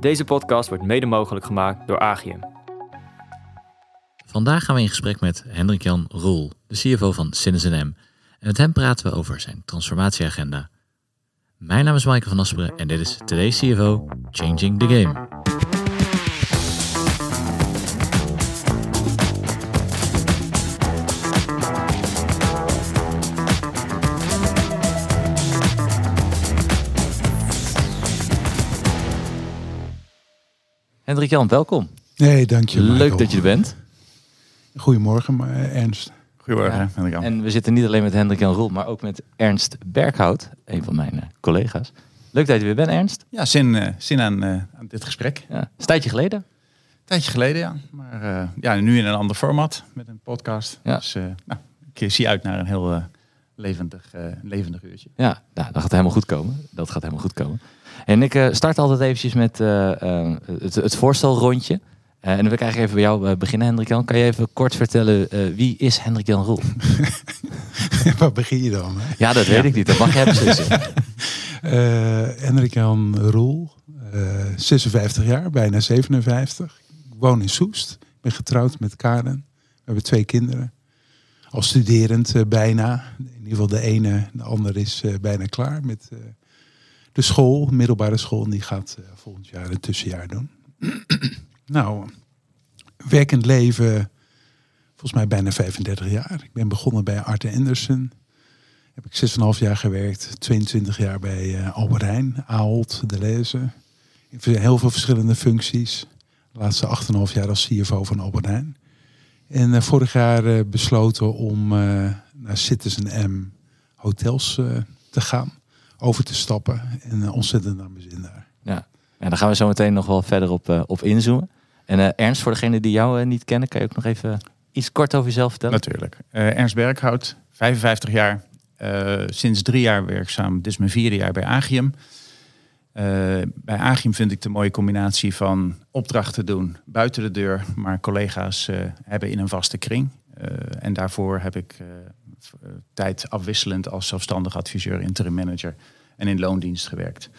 Deze podcast wordt mede mogelijk gemaakt door Agium. Vandaag gaan we in gesprek met Hendrik Jan Roel, de CFO van Citizen. En met hem praten we over zijn transformatieagenda. Mijn naam is Maaike van Asperen en dit is Today's CFO Changing the Game. Hendrik Jan, welkom. Nee, dank je. Leuk Michael. dat je er bent. Goedemorgen, maar, eh, Ernst. Goedemorgen, Ja. Hendrik Jan. En we zitten niet alleen met Hendrik Jan Roel, maar ook met Ernst Berghout, een van mijn eh, collega's. Leuk dat je er weer bent, Ernst. Ja, zin, eh, zin aan, eh, aan dit gesprek. Ja. Is een tijdje geleden. Tijdje geleden, ja. Maar eh, ja, nu in een ander format met een podcast. Ja. Dus eh, nou, ik zie uit naar een heel eh, levendig, eh, levendig uurtje. Ja, nou, dat gaat helemaal goed komen. Dat gaat helemaal goed komen. En ik eh, start altijd eventjes met eh, eh, het, het voorstelrondje. En dan wil ik eigenlijk even bij jou beginnen, Hendrik Jan. Kan je even kort vertellen, wie is Hendrik Jan Roel? Waar begin je dan? Hè? Ja, dat weet ik niet. Dat mag jij beslissen. Eh, Hendrik Jan Roel, eh, 56 jaar, bijna 57. Ik woon in Soest. Ik ben getrouwd met Karen. We hebben twee kinderen. Al studerend bijna. In ieder geval de ene, de andere is bijna klaar met de school, middelbare school. Die gaat eh, volgend jaar een tussenjaar doen. nou, werkend leven, volgens mij bijna 35 jaar. Ik ben begonnen bij Arte Anderson. Heb ik 6,5 jaar gewerkt, 22 jaar bij eh, Albert Ahold, Deleuze. In heel veel verschillende functies. De laatste 8,5 jaar als CFO van Albert Heijn. En eh, vorig jaar besloten om naar Citizen M hotels te gaan. Over te stappen. En eh, ontzettend naar mijn zin daar. Ja. ja, daar gaan we zo meteen nog wel verder op, eh, op inzoomen. En eh, Ernst, voor degenen die jou niet kennen, kan je ook nog even iets kort over jezelf vertellen? Natuurlijk. Eh, Ernst Berghout, 55 jaar. eh, sinds drie jaar werkzaam. Dit is mijn vierde jaar bij Agium. Eh, bij Agium vind ik de mooie combinatie van opdrachten doen buiten de deur, maar collega's eh, hebben in een vaste kring. Eh, en daarvoor heb ik tijd afwisselend als zelfstandig adviseur, interim manager en in loondienst gewerkt.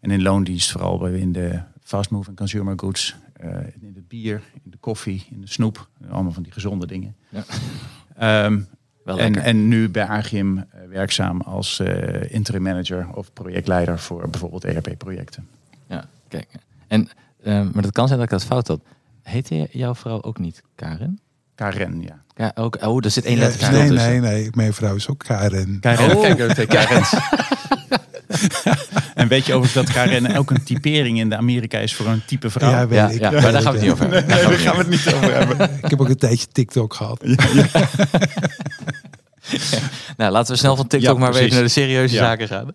En in loondienst vooral bij- in de fast moving consumer goods, eh, in het bier, in de koffie, in de snoep, allemaal van die gezonde dingen. Ja. Ehm, Wel en, lekker. en nu bij Agium eh, werkzaam als eh, interim manager of projectleider voor bijvoorbeeld ERP-projecten. Ja, kijk. En, maar dat kan zijn dat ik dat fout had. Heette jouw vrouw ook niet Karen? Karen, ja. Ja, ook. Oh, er zit één Ja, letterverschil nee, tussen. nee, nee. Mijn vrouw is ook Karen. Karen, Oh. kijk, kijk, Karens. en weet je overigens dat Karen ook een typering in de Amerika is voor een type vrouw? Ja, weet Ja, ik. ja, Ja, maar daar gaan we het niet over hebben. Nee, daar gaan we het niet over hebben. Ik heb ook een tijdje TikTok gehad. Nou, laten we snel van TikTok Ja, maar weer even precies. naar de serieuze Ja. zaken gaan.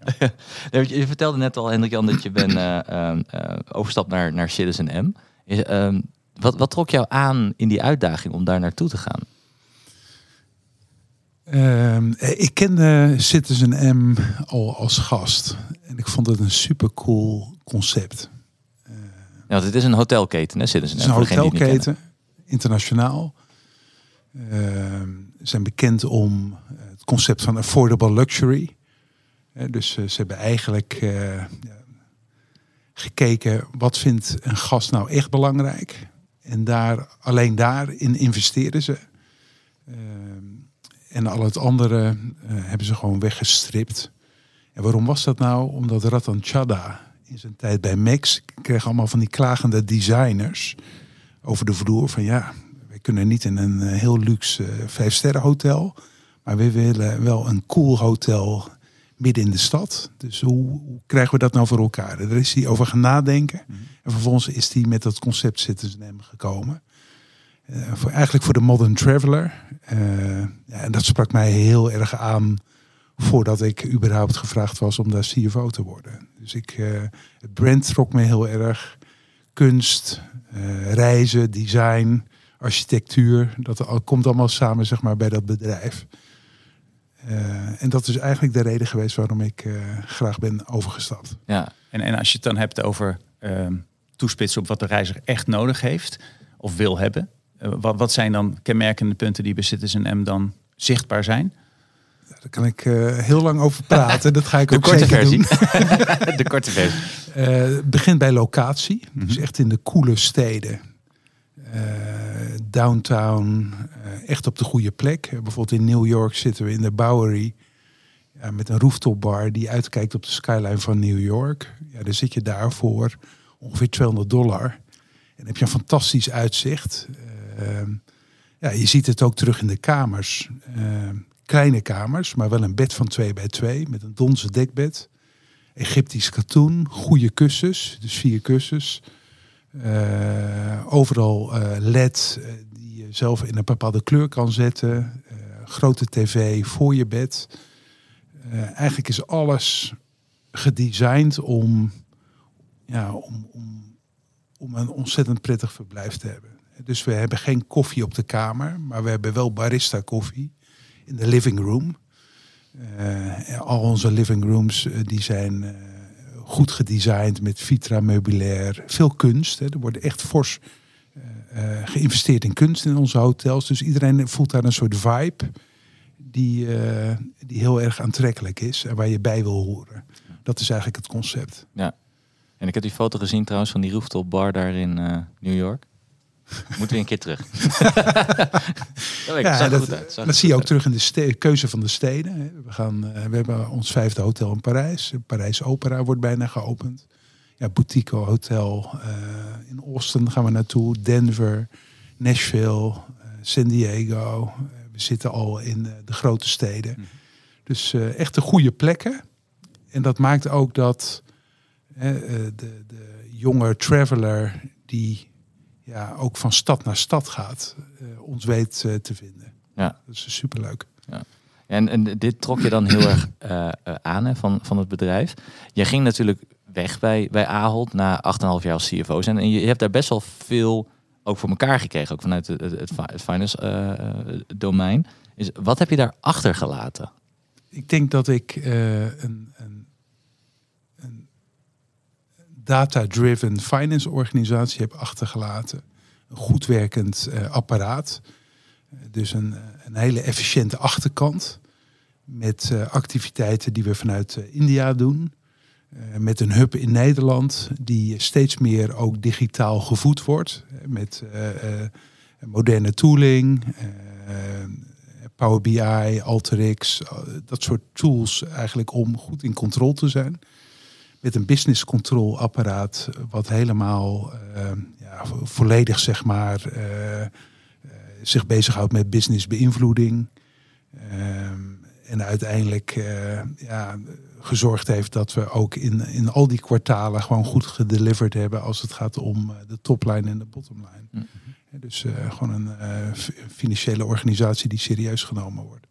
Je vertelde net al, Hendrik Jan, dat je bent eh, ehm, eh, overstapt naar, naar Citizen M. Is, ehm, wat, wat trok jou aan in die uitdaging om daar naartoe te gaan? Ehm, ik kende Citizen M al als gast. En ik vond het een super cool concept. Ja, want het is een hotelketen, hè, Citizen Het M. is een hotelketen, internationaal. Ehm, Ze zijn bekend om het concept van affordable luxury. Eh, dus eh, ze hebben eigenlijk eh, ja, gekeken wat vindt een gast nou echt belangrijk. En daar, alleen daarin investeren ze. En al het andere eh, hebben ze gewoon weggestript. En waarom was dat nou? Omdat Ratan Chadha in zijn tijd bij Max kreeg allemaal van die klagende designers over de vloer van ja, wij kunnen niet in een eh, heel luxe eh, vijfsterren hotel, maar we willen wel een cool hotel midden in de stad. Dus hoe, hoe krijgen we dat nou voor elkaar? Daar is hij over gaan nadenken. En vervolgens is hij met dat concept Citizen M gekomen. Eh, voor, eigenlijk voor de modern traveler. Eh, ja, en dat sprak mij heel erg aan voordat ik überhaupt gevraagd was om daar CFO te worden. Dus ik, eh, het brand trok me heel erg. Kunst, eh, reizen, design, architectuur. Dat al- komt allemaal samen zeg maar, bij dat bedrijf. Eh, en dat is eigenlijk de reden geweest waarom ik eh, graag ben overgestapt. Ja, En, en als je het dan hebt over ehm, toespitsen op wat de reiziger echt nodig heeft of wil hebben. Eh, wat, wat zijn dan kenmerkende punten die bij Citizen M dan zichtbaar zijn? Daar kan ik eh, heel lang over praten. Dat ga ik De ook korte versie. doen. de korte versie. Eh, het begint bij locatie. Mhm. Dus echt in de coole steden. Eh, downtown, echt op de goede plek. Bijvoorbeeld in New York zitten we in de Bowery. Ja, met een rooftop bar die uitkijkt op de skyline van New York. Ja, dan zit je daar voor ongeveer 200 dollar. En heb je een fantastisch uitzicht. Ja, je ziet het ook terug in de kamers. Eh, kleine kamers, maar wel een bed van 2 bij 2 met een donzen dekbed. Egyptisch katoen, goede kussens, dus vier kussens. Eh, overal eh, LED eh, die je zelf in een bepaalde kleur kan zetten. Grote tv voor je bed. Eigenlijk is alles gedesigned om, ja, om, om, om een ontzettend prettig verblijf te hebben. Dus we hebben geen koffie op de kamer, maar we hebben wel barista koffie in de living room. Eh, al onze living rooms eh, die zijn eh, goed gedesigned met vitra meubilair, veel kunst. Hè. Er wordt echt fors geïnvesteerd in kunst in onze hotels. Dus iedereen voelt daar een soort vibe die, die heel erg aantrekkelijk is en waar je bij wil horen. Dat is eigenlijk het concept. En ik heb die foto gezien trouwens van die rooftop bar daar in New York. Moeten we een keer terug. dat, ik, Ja, dat, goed uit, zag dat zie je ook terug in de ste- keuze van de steden. hè. We, gaan, eh, we hebben ons vijfde hotel in Parijs. Parijs Opera wordt bijna geopend. Ja, Boutique Hotel eh, in Austin gaan we naartoe. Denver, Nashville, eh, San Diego. Eh, we zitten al in eh, de grote steden. Mhm. Dus eh, echt de goede plekken. En dat maakt ook dat hè, eh, de, de jonge traveler die ja, ook van stad naar stad gaat, eh, ons weet eh, te vinden. Ja. Dat is superleuk. En, en dit trok je dan heel erg eh, aan hè, van, van het bedrijf. Je ging natuurlijk weg bij, bij Ahold na 8,5 jaar als CFO zijn. En je, hebt daar best wel veel ook voor elkaar gekregen, ook vanuit het, het, het fi- het finance domein. Is, wat heb je daar achtergelaten? Ik denk dat ik een data-driven finance organisatie heb achtergelaten. Een goed werkend eh, apparaat. Dus een, eh, een hele efficiënte achterkant. Met eh, activiteiten die we vanuit India doen. Met een hub in Nederland die steeds meer ook digitaal gevoed wordt. Met moderne tooling, Power BI, Alteryx, dat soort tools eigenlijk om goed in controle te zijn. Met een business control apparaat wat helemaal eh, ja, vo- volledig zeg maar eh, zich bezighoudt met business beïnvloeding. Ehm, en uiteindelijk eh, ja, gezorgd heeft dat we ook in, in al die kwartalen gewoon goed gedeliverd hebben als het gaat om de topline en de bottomline. Mhm. Ja, Dus gewoon een financiële organisatie die serieus genomen wordt.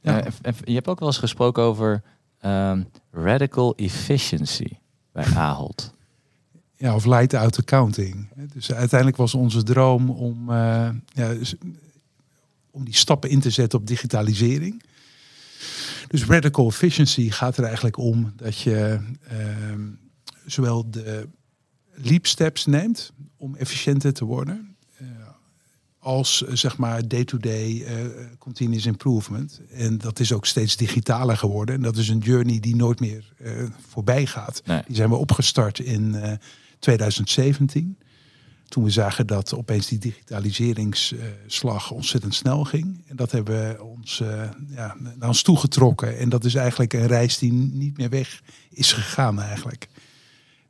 Ja. Je hebt ook wel eens gesproken over ehm, radical efficiency bij Ahold. Ja, of light out accounting. Dus uiteindelijk was onze droom om, eh, ja, dus, om die stappen in te zetten op digitalisering. Dus radical efficiency gaat er eigenlijk om dat je ehm, zowel de leap steps neemt om efficiënter te worden, als eh, zeg maar day-to-day eh, continuous improvement. En dat is ook steeds digitaler geworden. En dat is een journey die nooit meer eh, voorbij gaat. Nee. Die zijn we opgestart in eh, 2017. Toen we zagen dat opeens die digitaliseringsslag ontzettend snel ging. En dat hebben we ons ja, naar ons toegetrokken. En dat is eigenlijk een reis die niet meer weg is gegaan eigenlijk.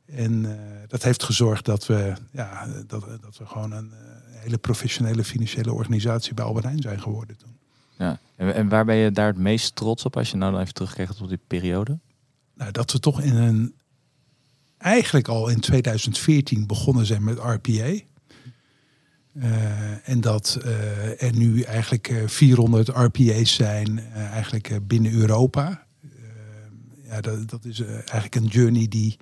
En dat heeft gezorgd dat we, ja, dat, dat we gewoon een hele professionele financiële organisatie bij Albert Heijn zijn geworden toen. Ja. En, waar ben je daar het meest trots op als je nou dan even terugkijkt op die periode? Nou, dat we toch in een eigenlijk al in 2014 begonnen zijn met RPA. Eh, en dat eh, er nu eigenlijk eh, 400 RPA's zijn, eh, eigenlijk eh, binnen Europa. Eh, ja, dat, dat is eh, eigenlijk een journey die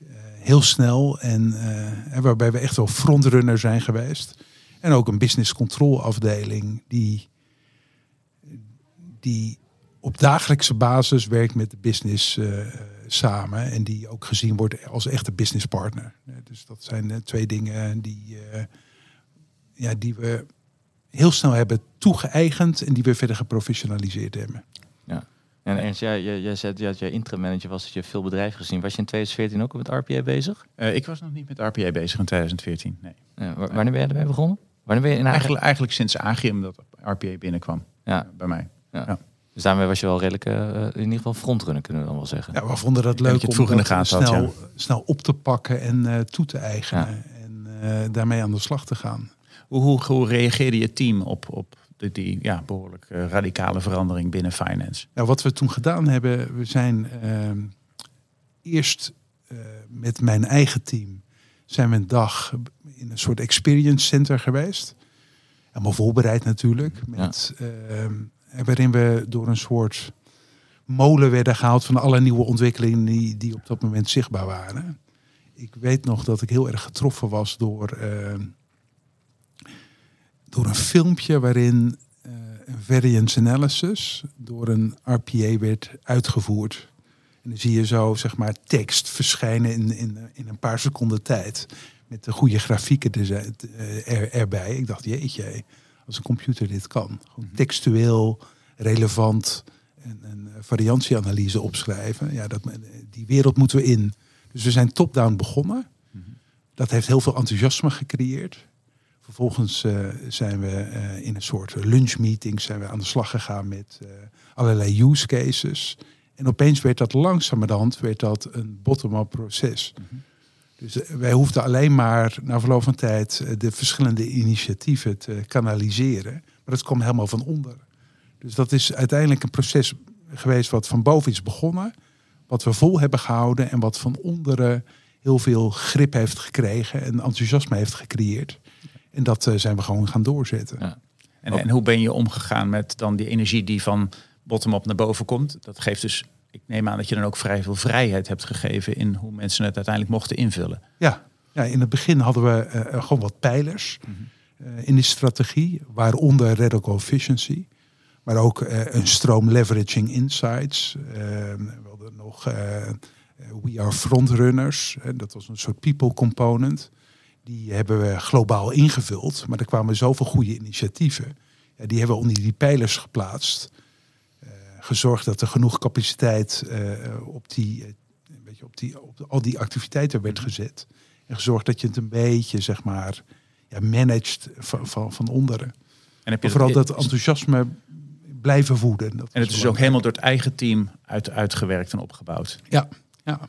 eh, heel snel en eh, en waarbij we echt wel frontrunner zijn geweest. En ook een business control afdeling die, die op dagelijkse basis werkt met de business eh, samen. En die ook gezien wordt als echte business partner. Dus dat zijn eh, twee dingen die, eh, ja, die we heel snel hebben toegeëigend en die we verder geprofessionaliseerd hebben. En Ernst, jij, jij, jij zei dat jij interim manager was, dat je veel bedrijven gezien. Was je in 2014 ook met RPA bezig? Eh, ik was nog niet met RPA bezig in 2014. Nee. Ja, wa- wanneer ben je ermee begonnen? Wanneer ben je in? Eigenlijk, eigenlijk sinds Agium dat RPA binnenkwam Ja. eh, bij mij. Dus daarmee was je wel redelijk, eh, in ieder geval frontrunner, kunnen we dan wel zeggen. Ja, we vonden dat leuk het om in de gaten had, snel, snel op te pakken en eh, toe te eigenen. En eh, daarmee aan de slag te gaan. Hoe, hoe, hoe reageerde je team op, op de, die ja, behoorlijk eh, radicale verandering binnen finance? Nou, wat we toen gedaan hebben, we zijn ehm, eerst eh, met mijn eigen team zijn we een dag in een soort experience center geweest. Helemaal voorbereid natuurlijk. Met, ehm, en waarin we door een soort molen werden gehaald van alle nieuwe ontwikkelingen die, die op dat moment zichtbaar waren. Ik weet nog dat ik heel erg getroffen was door, ehm, door een filmpje waarin eh, een variance analysis door een RPA werd uitgevoerd. En dan zie je zo zeg maar tekst verschijnen in, in, in een paar seconden tijd. Met de goede grafieken er, eh, er, erbij. Ik dacht, jeetje, als een computer dit kan. Gewoon textueel, relevant en een eh, variantieanalyse opschrijven. Ja, dat, die wereld moeten we in. Dus we zijn top-down begonnen. Dat heeft heel veel enthousiasme gecreëerd. Vervolgens eh, zijn we eh, in een soort lunchmeeting zijn we aan de slag gegaan met eh, allerlei use cases. En opeens werd dat langzamerhand werd dat een bottom-up proces. Dus eh, wij hoefden alleen maar na verloop van tijd eh, de verschillende initiatieven te kanaliseren. Maar dat kwam helemaal van onder. Dus dat is uiteindelijk een proces geweest wat van boven is begonnen. Wat we vol hebben gehouden en wat van onderen heel veel grip heeft gekregen en enthousiasme heeft gecreëerd. En dat eh, zijn we gewoon gaan doorzetten. Ja. En, en hoe ben je omgegaan met dan die energie die van bottom-up naar boven komt? Dat geeft dus, ik neem aan dat je dan ook vrij veel vrijheid hebt gegeven in hoe mensen het uiteindelijk mochten invullen. Ja, ja in het begin hadden we eh, gewoon wat pijlers eh, in die strategie, waaronder radical efficiency, maar ook eh, een stroom leveraging insights. Eh, we hadden nog eh, eh, We Are Frontrunners, eh, dat was een soort people component. Die hebben we globaal ingevuld, maar er kwamen zoveel goede initiatieven. Ja, die hebben we onder die pijlers geplaatst. Eh, gezorgd dat er genoeg capaciteit eh, op, die, eh, een beetje op, die, op al die activiteiten werd gezet. En gezorgd dat je het een beetje, zeg maar, ja, managed van, van, van onderen. En, heb je vooral dat, dat enthousiasme blijven voeden. Dat en het is ook helemaal door het eigen team uit, uitgewerkt en opgebouwd. Ja, ja.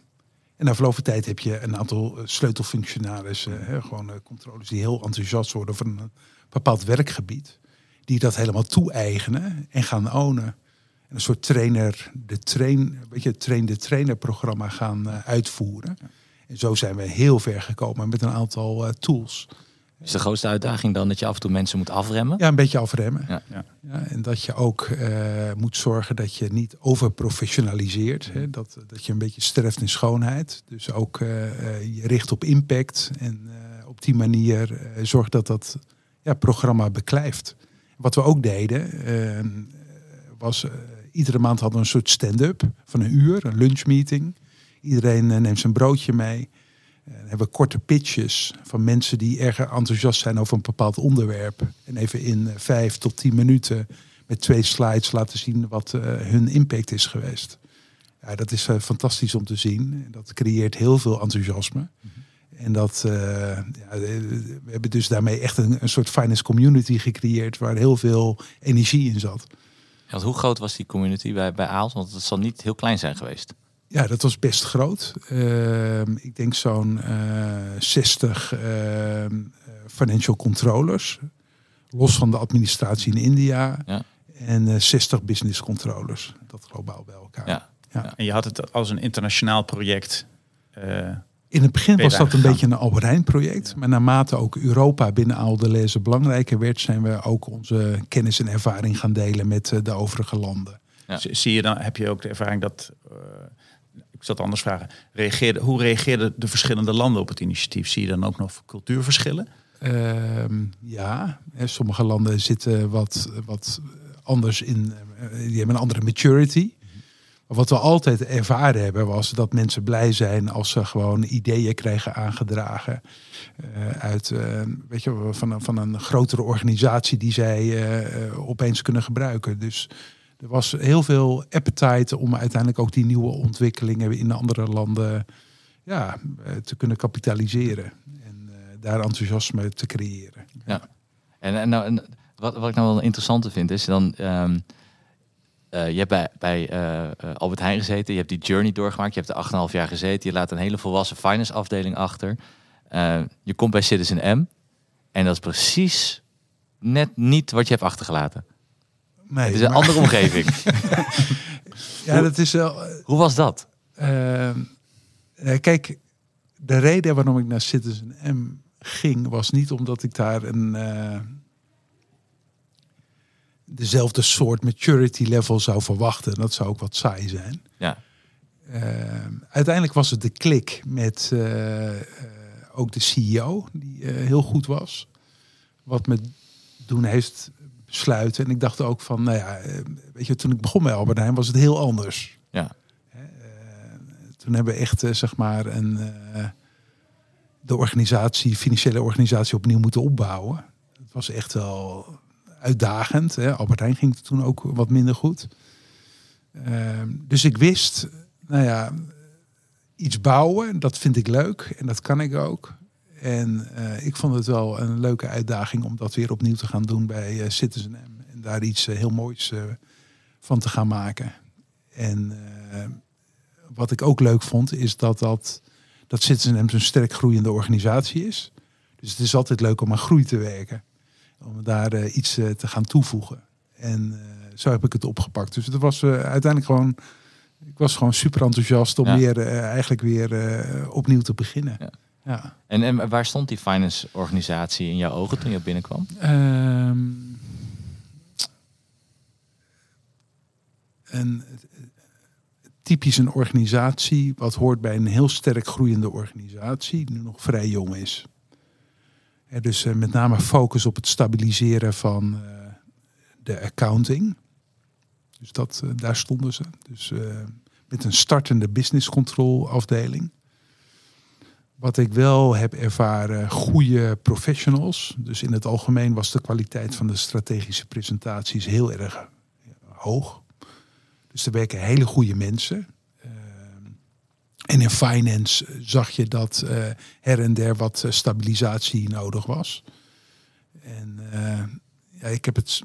En na verloop van tijd heb je een aantal eh, sleutelfunctionarissen, hè, gewoon eh, controles die heel enthousiast worden van een bepaald werkgebied. Die dat helemaal toe-eigenen en gaan ownen. En een soort trainer, de train, weet je, train de trainer programma gaan eh, uitvoeren. En zo zijn we heel ver gekomen met een aantal eh, tools. Is de grootste uitdaging dan dat je af en toe mensen moet afremmen? Ja, een beetje afremmen. Ja. Ja. Ja, en dat je ook eh, moet zorgen dat je niet overprofessionaliseert. Hè? Dat, dat je een beetje sterft in schoonheid. Dus ook je richt op impact. En eh, op die manier eh zorg dat dat ja, programma beklijft. Wat we ook deden, was eh, iedere maand hadden we een soort stand-up van een uur, een lunchmeeting. Iedereen eh, neemt zijn broodje mee. En dan hebben we korte pitches van mensen die erg enthousiast zijn over een bepaald onderwerp. En even in eh, vijf tot tien minuten met twee slides laten zien wat eh, hun impact is geweest. Ja, dat is eh, fantastisch om te zien. Dat creëert heel veel enthousiasme. En dat, eh, ja, eh, we hebben dus daarmee echt een, een soort finance community gecreëerd waar heel veel energie in zat. Want hoe groot was die community bij, bij Aals? Want het zal niet heel klein zijn geweest. Ja, dat was best groot. Ehm, ik denk zo'n eh 60 ehm, eh, financial controllers. Los van de administratie in India. Ja. En eh 60 business controllers. Dat globaal bij elkaar. Ja. En je had het als een internationaal project. In het begin was dat een beetje een Alberijn project. Maar naarmate ook Europa binnen Aldeleze belangrijker werd... zijn we ook onze kennis en ervaring gaan delen met eh, de overige landen. Ja. Zie je dan, heb je ook de ervaring dat. eh, ik zal het anders vragen. Reageerde, hoe reageerden de verschillende landen op het initiatief? Zie je dan ook nog cultuurverschillen? Ehm, ja, sommige landen zitten wat, wat anders in. eh, die hebben een andere maturity. Wat we altijd ervaren hebben was dat mensen blij zijn als ze gewoon ideeën krijgen aangedragen. eh, uit eh, weet je, van, een- van een grotere organisatie die zij eh, opeens kunnen gebruiken. Dus er was heel veel appetite om uiteindelijk ook die nieuwe ontwikkelingen in andere landen ja, te kunnen kapitaliseren. En daar enthousiasme te creëren. En, en, nou, en wat, wat ik nou wel interessant vind is dan. ehm, eh, je hebt bij, bij eh, eh, Albert Heijn gezeten, je hebt die journey doorgemaakt, je hebt er 8,5 jaar gezeten, je laat een hele volwassen finance afdeling achter. Je komt bij Citizen M en dat is precies net niet wat je hebt achtergelaten. Nee, Het is een maar- andere omgeving. Ja, dat is wel. Hoe was dat? Ehm, eh, kijk, de reden waarom ik naar Citizen M ging, was niet omdat ik daar een dezelfde soort maturity level zou verwachten. Dat zou ook wat saai zijn. Ja. Ehm, uiteindelijk was het de klik met eh, eh, ook de CEO, die eh, heel goed was. Wat me doen heeft besluiten. En ik dacht ook van, nou ja, weet je, toen ik begon bij Albert Heijn was het heel anders. Ja. Toen hebben we echt, zeg maar, een, de organisatie, financiële organisatie opnieuw moeten opbouwen. Het was echt wel uitdagend. Hè. Albert Heijn ging toen ook wat minder goed. Ehm, dus ik wist, nou ja, iets bouwen, dat vind ik leuk en dat kan ik ook. En eh, ik vond het wel een leuke uitdaging om dat weer opnieuw te gaan doen bij eh, Citizen M. En daar iets eh, heel moois van te gaan maken. En wat ik ook leuk vond, is dat, dat, dat Citizen M zo'n sterk groeiende organisatie is. Dus het is altijd leuk om aan groei te werken. Om daar eh, iets eh, te gaan toevoegen. En eh, zo heb ik het opgepakt. Dus het was uiteindelijk gewoon... Ik was gewoon super enthousiast om Ja. weer eigenlijk weer opnieuw te beginnen. Ja. ja. En, en waar stond die finance organisatie in jouw ogen toen je binnenkwam? Ehm, een, typisch een organisatie wat hoort bij een heel sterk groeiende organisatie die nog vrij jong is. Dus eh, met name focus op het stabiliseren van eh, de accounting. Dus dat, eh, daar stonden ze. Dus met een startende business control afdeling. Wat ik wel heb ervaren, goede professionals. Dus in het algemeen was de kwaliteit van de strategische presentaties heel erg hoog. Dus er werken hele goede mensen. En in finance zag je dat eh, her en der wat eh, stabilisatie nodig was. En eh, ja, ik heb het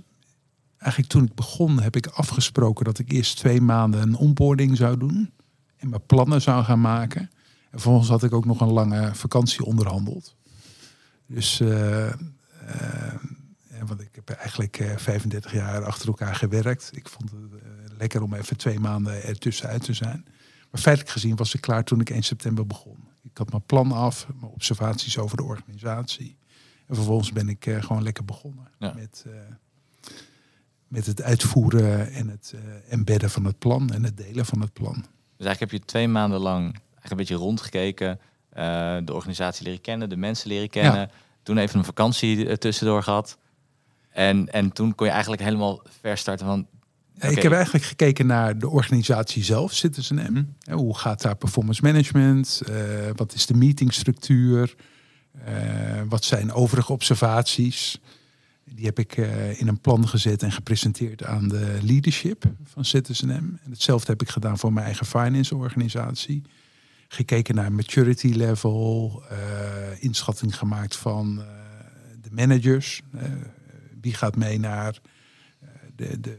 eigenlijk toen ik begon, heb ik afgesproken dat ik eerst twee maanden een onboarding zou doen en mijn plannen zou gaan maken. En vervolgens had ik ook nog een lange vakantie onderhandeld. Dus, eh, eh, want ik heb eigenlijk eh, 35 jaar achter elkaar gewerkt. Ik vond het eh, lekker om even twee maanden ertussenuit te zijn. Feitelijk gezien was ik klaar toen ik 1 september begon. Ik had mijn plan af, mijn observaties over de organisatie. En vervolgens ben ik eh, gewoon lekker begonnen Ja. met, eh, met het uitvoeren en het eh, embedden van het plan en het delen van het plan. Dus eigenlijk heb je twee maanden lang eigenlijk een beetje rondgekeken, de organisatie leren kennen, de mensen leren kennen. Toen even een vakantie tussendoor gehad. En, en toen kon je eigenlijk helemaal verstarten van... Ik heb eigenlijk gekeken naar de organisatie zelf, Citizen M. Ja, Hoe gaat daar performance management? Eh, wat is de meetingstructuur? Eh, wat zijn overige observaties? Die heb ik eh, in een plan gezet en gepresenteerd aan de leadership van Citizen M. En hetzelfde heb ik gedaan voor mijn eigen finance organisatie. Gekeken naar maturity level, eh, inschatting gemaakt van eh, de managers. Eh, wie gaat mee naar eh, de, de,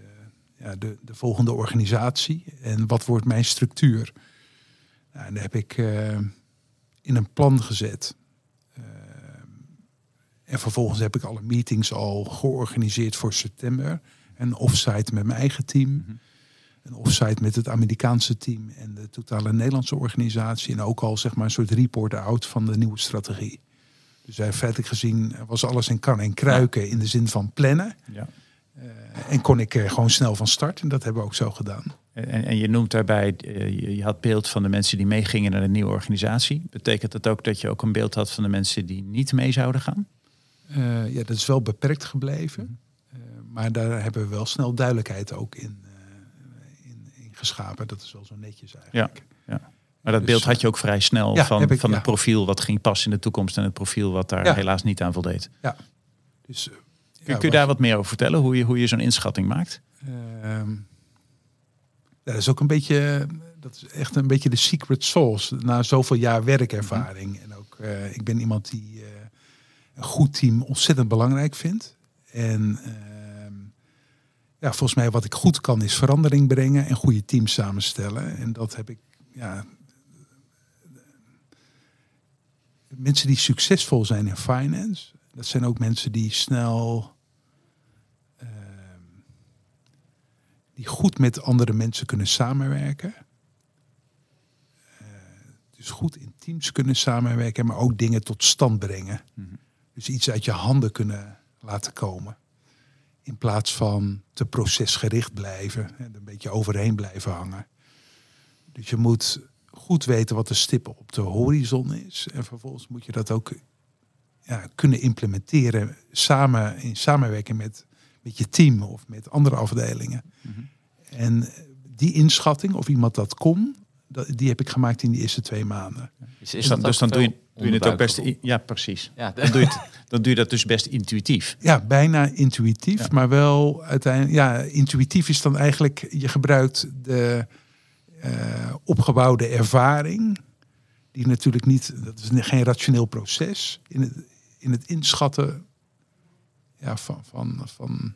ja, de, de volgende organisatie en wat wordt mijn structuur? Nou, en daar heb ik eh, in een plan gezet. Eh, en vervolgens heb ik alle meetings al georganiseerd voor september. Een offsite met mijn eigen team. Een offsite met het Amerikaanse team en de totale Nederlandse organisatie. En ook al zeg maar een soort report-out van de nieuwe strategie. Dus eh, feitelijk gezien was alles in kan en kruiken in de zin van plannen. Ja. Eh, en kon ik eh, gewoon snel van start. En dat hebben we ook zo gedaan. En, en je noemt daarbij, eh, je, had beeld van de mensen die meegingen naar de nieuwe organisatie. Betekent dat ook dat je ook een beeld had van de mensen die niet mee zouden gaan? Ja, dat is wel beperkt gebleven. Maar daar hebben we wel snel duidelijkheid ook in, in, in geschapen. Dat is wel zo netjes eigenlijk. Maar dat Dus, beeld had je ook vrij snel ja, van, ik, van ja. het profiel wat ging passen in de toekomst en het profiel wat daar Ja. helaas niet aan voldeed. Dus, eh, Kun, je daar wat meer over vertellen, hoe je, hoe je zo'n inschatting maakt? Ehm, dat is ook een beetje, dat is echt een beetje de secret sauce na zoveel jaar werkervaring. En ook, eh, ik ben iemand die eh, een goed team ontzettend belangrijk vindt. En ehm, ja, volgens mij wat ik goed kan is verandering brengen en goede teams samenstellen. En dat heb ik, ja, mensen die succesvol zijn in finance, dat zijn ook mensen die snel, ehm, die goed met andere mensen kunnen samenwerken. Eh, dus goed in teams kunnen samenwerken, maar ook dingen tot stand brengen. Mhm. Dus iets uit je handen kunnen laten komen. In plaats van te procesgericht blijven en een beetje overheen blijven hangen. Dus je moet goed weten wat de stip op de horizon is. En vervolgens moet je dat ook ja, kunnen implementeren samen in samenwerking met, met je team of met andere afdelingen. Mhm. En die inschatting, of iemand dat kon, dat, die heb ik gemaakt in die eerste twee maanden. Is, Dus dan, dus dan doe, je, doe je het ook best... in. Ja, precies. Ja, Dan doe, je het, dan doe je dat dus best intuïtief. Ja, bijna intuïtief, Ja. maar wel uiteindelijk. Ja, intuïtief is dan eigenlijk je gebruikt de eh, opgebouwde ervaring, die natuurlijk niet, dat is geen rationeel proces, in het, in het inschatten ja, van, van, van,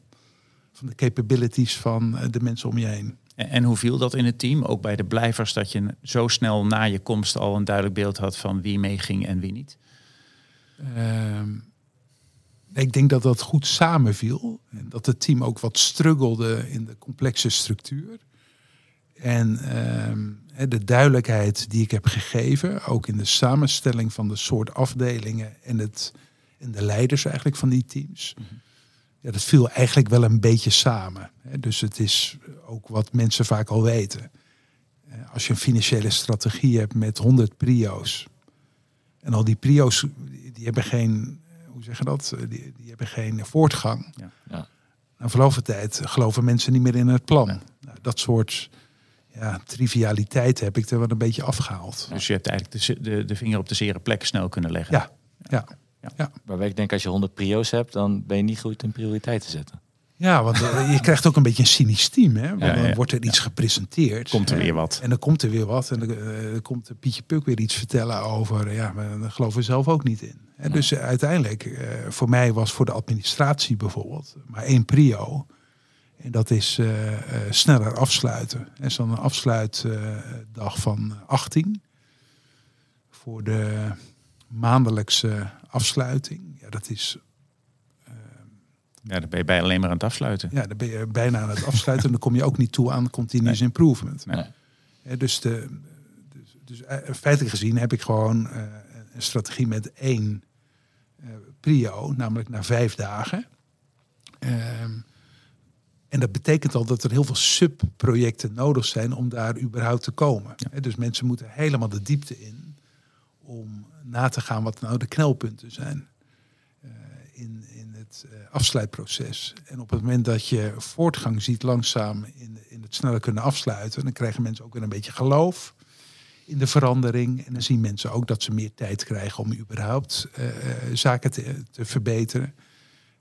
van de capabilities van eh, de mensen om je heen. En, en hoe viel dat in het team? Ook bij de blijvers, dat je zo snel na je komst al een duidelijk beeld had van wie meeging en wie niet. Ehm, ik denk dat dat goed samenviel. En dat het team ook wat struggelde in de complexe structuur. En ehm, de duidelijkheid die ik heb gegeven, ook in de samenstelling van de soort afdelingen en, het, en de leiders eigenlijk van die teams. Ja, dat viel eigenlijk wel een beetje samen. Hè. Dus het is ook wat mensen vaak al weten. Eh, Als je een financiële strategie hebt met 100 prio's. En al die prio's, die hebben geen, hoe zeg je dat? Die, die hebben geen voortgang. Ja. Ja. Na verloop van tijd geloven mensen niet meer in het plan. Nou, dat soort ja, trivialiteit heb ik er wel een beetje afgehaald. Dus je hebt eigenlijk de, de, de vinger op de zere plek snel kunnen leggen. Ja, ja. Waarbij ik denk, als je 100 prio's hebt, dan ben je niet goed in prioriteiten zetten. Ja, want eh, je krijgt ook een beetje een cynisch team. Hè? Want Ja, dan ja. wordt er iets gepresenteerd. Komt er weer wat. En dan komt er weer wat. En dan eh, komt Pietje Puk weer iets vertellen over. Ja, maar daar geloven we zelf ook niet in. Hè? Dus eh, uiteindelijk, eh, voor mij was voor de administratie bijvoorbeeld maar één prio. En dat is eh, eh, sneller afsluiten. En zo'n een afsluitdag van 18. Voor de maandelijkse afsluiting. Ja, dat is Ja, dan ben je bij alleen maar aan het afsluiten. Ja, dan ben je bijna aan het afsluiten. en dan kom je ook niet toe aan continuous improvement. Nee. Hè, dus, de, dus, dus eh, feitelijk gezien heb ik gewoon eh, een strategie met één eh, prio, namelijk na vijf dagen. Ehm, en dat betekent al dat er heel veel subprojecten nodig zijn om daar überhaupt te komen. Hè, dus mensen moeten helemaal de diepte in om na te gaan wat nou de knelpunten zijn eh, in, in het eh, afsluitproces. En op het moment dat je voortgang ziet langzaam in, in het sneller kunnen afsluiten, dan krijgen mensen ook weer een beetje geloof in de verandering. En dan zien mensen ook dat ze meer tijd krijgen om überhaupt eh, zaken te, te verbeteren.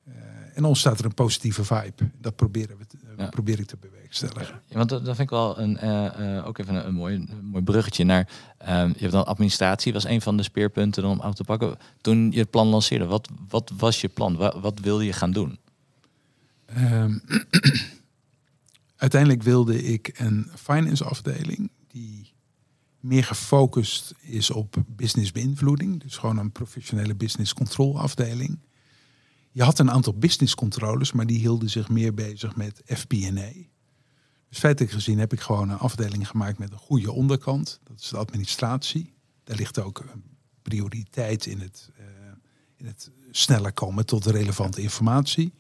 Eh, en ontstaat er een positieve vibe. Dat proberen we te, Ja. probeer ik te bewerkstelligen. Ja, want dat, dat vind ik wel een, eh, eh, ook even een, een mooi, een mooi bruggetje naar. ehm, je hebt dan administratie, was een van de speerpunten om af te pakken. Toen je het plan lanceerde, wat, wat was je plan? Wat, wat wilde je gaan doen? Ehm, uiteindelijk wilde ik een finance afdeling die meer gefocust is op business beïnvloeding. Dus gewoon een professionele business control afdeling. Je had een aantal business controllers, maar die hielden zich meer bezig met FP&A. Dus feitelijk gezien heb ik gewoon een afdeling gemaakt met een goede onderkant. Dat is de administratie. Daar ligt ook een prioriteit in het, eh, in het sneller komen tot relevante informatie.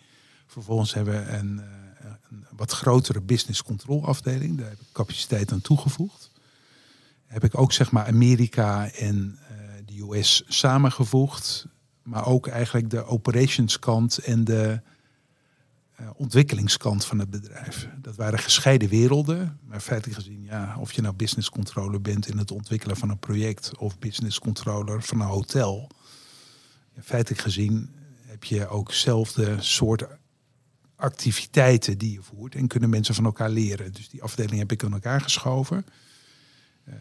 Vervolgens hebben we een, eh, een wat grotere business control afdeling. Daar heb ik capaciteit aan toegevoegd. Heb ik ook zeg maar Amerika en eh, de US samengevoegd. Maar ook eigenlijk de operations kant en de ontwikkelingskant van het bedrijf. Dat waren gescheiden werelden. Maar feitelijk gezien, ja, of je nou business controller bent in het ontwikkelen van een project of business controller van een hotel. Feitelijk gezien heb je ook zelfde soort activiteiten die je voert en kunnen mensen van elkaar leren. Dus die afdeling heb ik aan elkaar geschoven. Uh,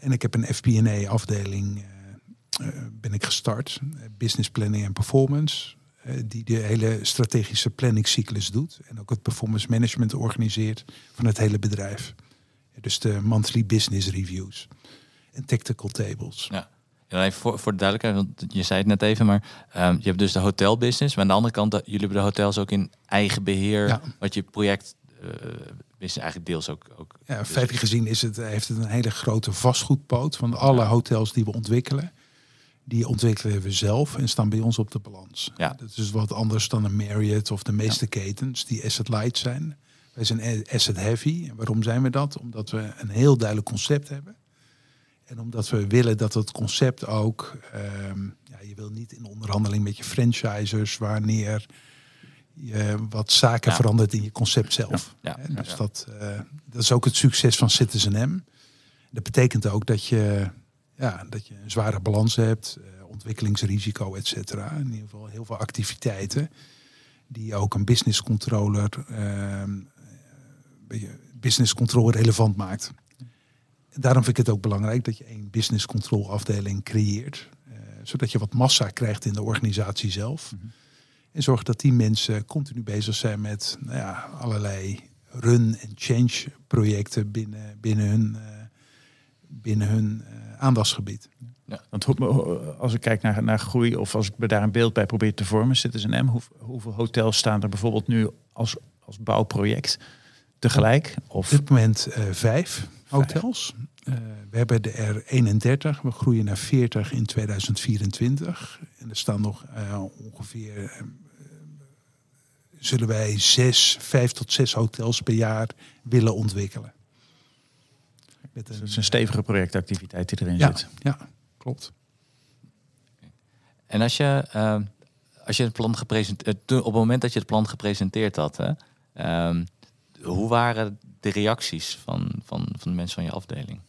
en ik heb een FP&A afdeling uh, ben ik gestart, business planning en performance, die de hele strategische planningscyclus doet en ook het performance management organiseert van het hele bedrijf. Dus de monthly business reviews en tactical tables. Ja. Ja, even voor, voor de duidelijkheid, want je zei het net even, maar um, je hebt dus de hotelbusiness. Maar aan de andere kant, de, jullie hebben de hotels ook in eigen beheer. Ja. Wat je project uh, is eigenlijk deels ook. ook ja, dus feitelijk gezien is het, heeft het een hele grote vastgoedpoot van alle hotels die we ontwikkelen. Die ontwikkelen we zelf en staan bij ons op de balans. Ja. Dat is wat anders dan een Marriott of de meeste ketens die asset light zijn. Wij zijn asset heavy. En waarom zijn we dat? Omdat we een heel duidelijk concept hebben. En omdat we willen dat het concept ook, um, ja, je wil niet in onderhandeling met je franchisers wanneer je wat zaken verandert in je concept zelf. Ja. dus Dat, uh, dat is ook het succes van Citizen M. Dat betekent ook dat je, ja, dat je een zware balans hebt, uh, ontwikkelingsrisico, et cetera. In ieder geval heel veel activiteiten die ook een business controller, uh, business control relevant maakt daarom vind ik het ook belangrijk dat je één business control afdeling creëert. Uh, zodat je wat massa krijgt in de organisatie zelf. Mhm. En zorg dat die mensen continu bezig zijn met nou ja, allerlei run- en change projecten binnen, binnen hun, binnen hun uh, aandachtsgebied. Ja, want als ik kijk naar, naar groei of als ik me daar een beeld bij probeer te vormen, Citizen M, hoe, hoeveel hotels staan er bijvoorbeeld nu als, als bouwproject tegelijk? Of? Op dit moment vijf hotels. Uh, we hebben er 31. We groeien naar 40 in 2024. En er staan nog uh, ongeveer. Zullen wij zes, vijf tot zes hotels per jaar willen ontwikkelen. Met een, dat is een stevige projectactiviteit die erin ja, zit. Ja, klopt. En als je, als je het plan gepresenteerd, op het moment dat je het plan gepresenteerd had, hè, um, hoe waren de reacties van, van, van de mensen van je afdeling?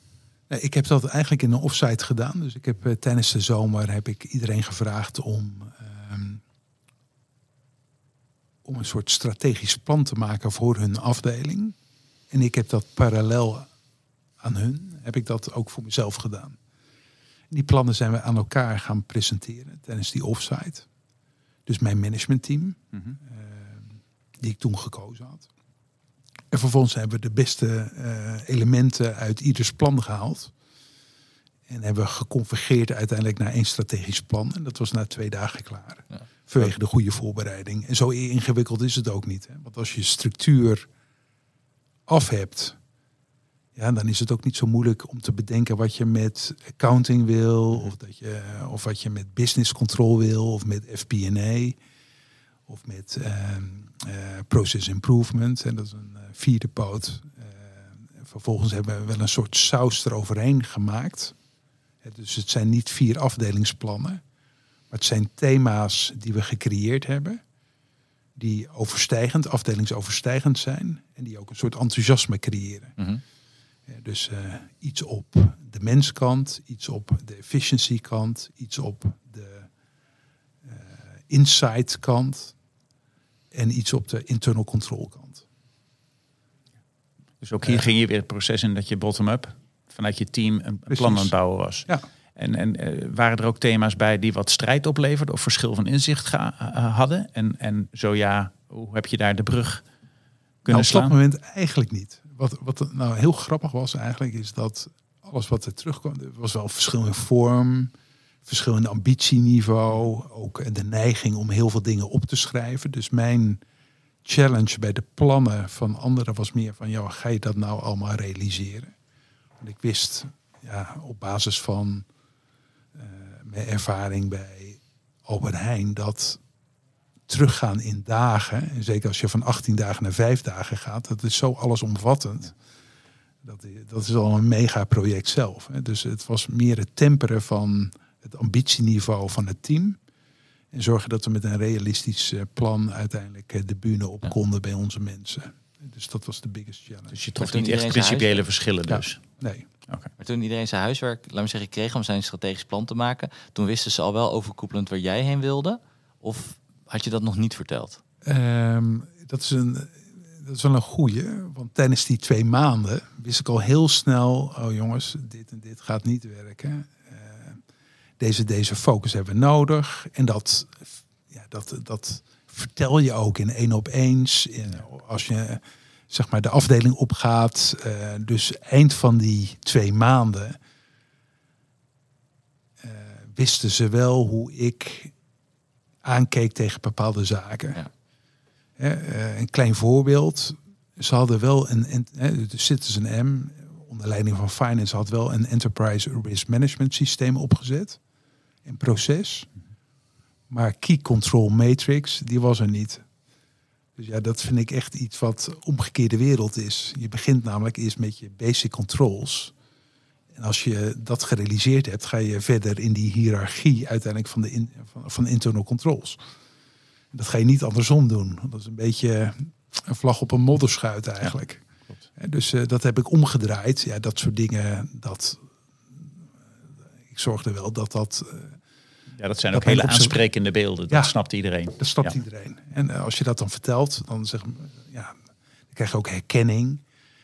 Ik heb dat eigenlijk in een offsite gedaan. Dus ik heb uh, tijdens de zomer heb ik iedereen gevraagd om, um, om een soort strategisch plan te maken voor hun afdeling. En ik heb dat parallel aan hun, heb ik dat ook voor mezelf gedaan. Die plannen zijn we aan elkaar gaan presenteren tijdens die offsite. Dus mijn managementteam, mm -hmm. uh, die ik toen gekozen had. En vervolgens hebben we de beste uh, elementen uit ieders plan gehaald. En hebben we geconvergeerd uiteindelijk naar één strategisch plan. En dat was na twee dagen klaar. Ja. Vanwege de goede voorbereiding. En zo ingewikkeld is het ook niet. Hè? Want als je structuur af hebt, ja, dan is het ook niet zo moeilijk om te bedenken wat je met accounting wil, of, dat je, of wat je met business control wil, of met FP&A, of met uh, uh, process improvement. En dat is een uh, vierde poot. vervolgens hebben we wel een soort saus eroverheen gemaakt. Dus het zijn niet vier afdelingsplannen, maar het zijn thema's die we gecreëerd hebben, die overstijgend, afdelingsoverstijgend zijn en die ook een soort enthousiasme creëren. Mm Dus uh, iets op de menskant, iets op de efficiency kant, iets op de uh, insight kant en iets op de internal control kant. Dus ook hier ging je weer het proces in dat je bottom-up vanuit je team een plan aan het bouwen was. Ja. En, en waren er ook thema's bij die wat strijd opleverden of verschil van inzicht ga, hadden? En, en zo ja, hoe heb je daar de brug kunnen nou, slaan? Op dat moment eigenlijk niet. Wat, wat nou heel grappig was eigenlijk, is dat alles wat er terugkwam, er was wel verschil in vorm, verschil in ambitieniveau, ook de neiging om heel veel dingen op te schrijven. Dus mijn challenge bij de plannen van anderen was meer van, ja, ga je dat nou allemaal realiseren? Want ik wist ja, op basis van uh, mijn ervaring bij Albert Heijn dat teruggaan in dagen, en zeker als je van 18 dagen naar 5 dagen gaat, dat is zo allesomvattend. Dat, dat is al een mega project zelf. Hè. Dus het was meer het temperen van het ambitieniveau van het team. En zorgen dat we met een realistisch eh, plan uiteindelijk eh, de bühne op konden bij onze mensen. Dus dat was de biggest challenge. Dus je trof niet echt principiële verschillen dus? nee. Okay. Maar toen iedereen zijn huiswerk, laat me zeggen, kreeg om zijn strategisch plan te maken, toen wisten ze al wel overkoepelend waar jij heen wilde? Of had je dat nog niet verteld? Um, dat is een, dat is wel een goeie. Want tijdens die twee maanden wist ik al heel snel, oh jongens, dit en dit gaat niet werken. Eh, deze, deze focus hebben we nodig. En dat, ja, dat, dat vertel je ook in één op eens. In, als je zeg maar de afdeling opgaat. Uh, dus eind van die twee maanden uh, wisten ze wel hoe ik aankeek tegen bepaalde zaken. Ja. Uh, een klein voorbeeld. Ze hadden wel een, de Citizen M onder leiding van Finance had wel een enterprise risk management systeem opgezet. Een proces. Maar key control matrix, die was er niet. Dus ja, dat vind ik echt iets wat omgekeerde wereld is. Je begint namelijk eerst met je basic controls. En als je dat gerealiseerd hebt, ga je verder in die hiërarchie uiteindelijk van de in, van, van internal controls. Dat ga je niet andersom doen. Dat is een beetje een vlag op een modderschuit eigenlijk. Ja, dus uh, dat heb ik omgedraaid. Ja, dat soort dingen. Dat, ik zorgde wel dat dat. Uh, ja, dat zijn ook hele aansprekende beelden. Dat snapt iedereen. Dat snapt iedereen. En uh, als je dat dan vertelt, dan, zeg, ja, dan krijg je ook herkenning.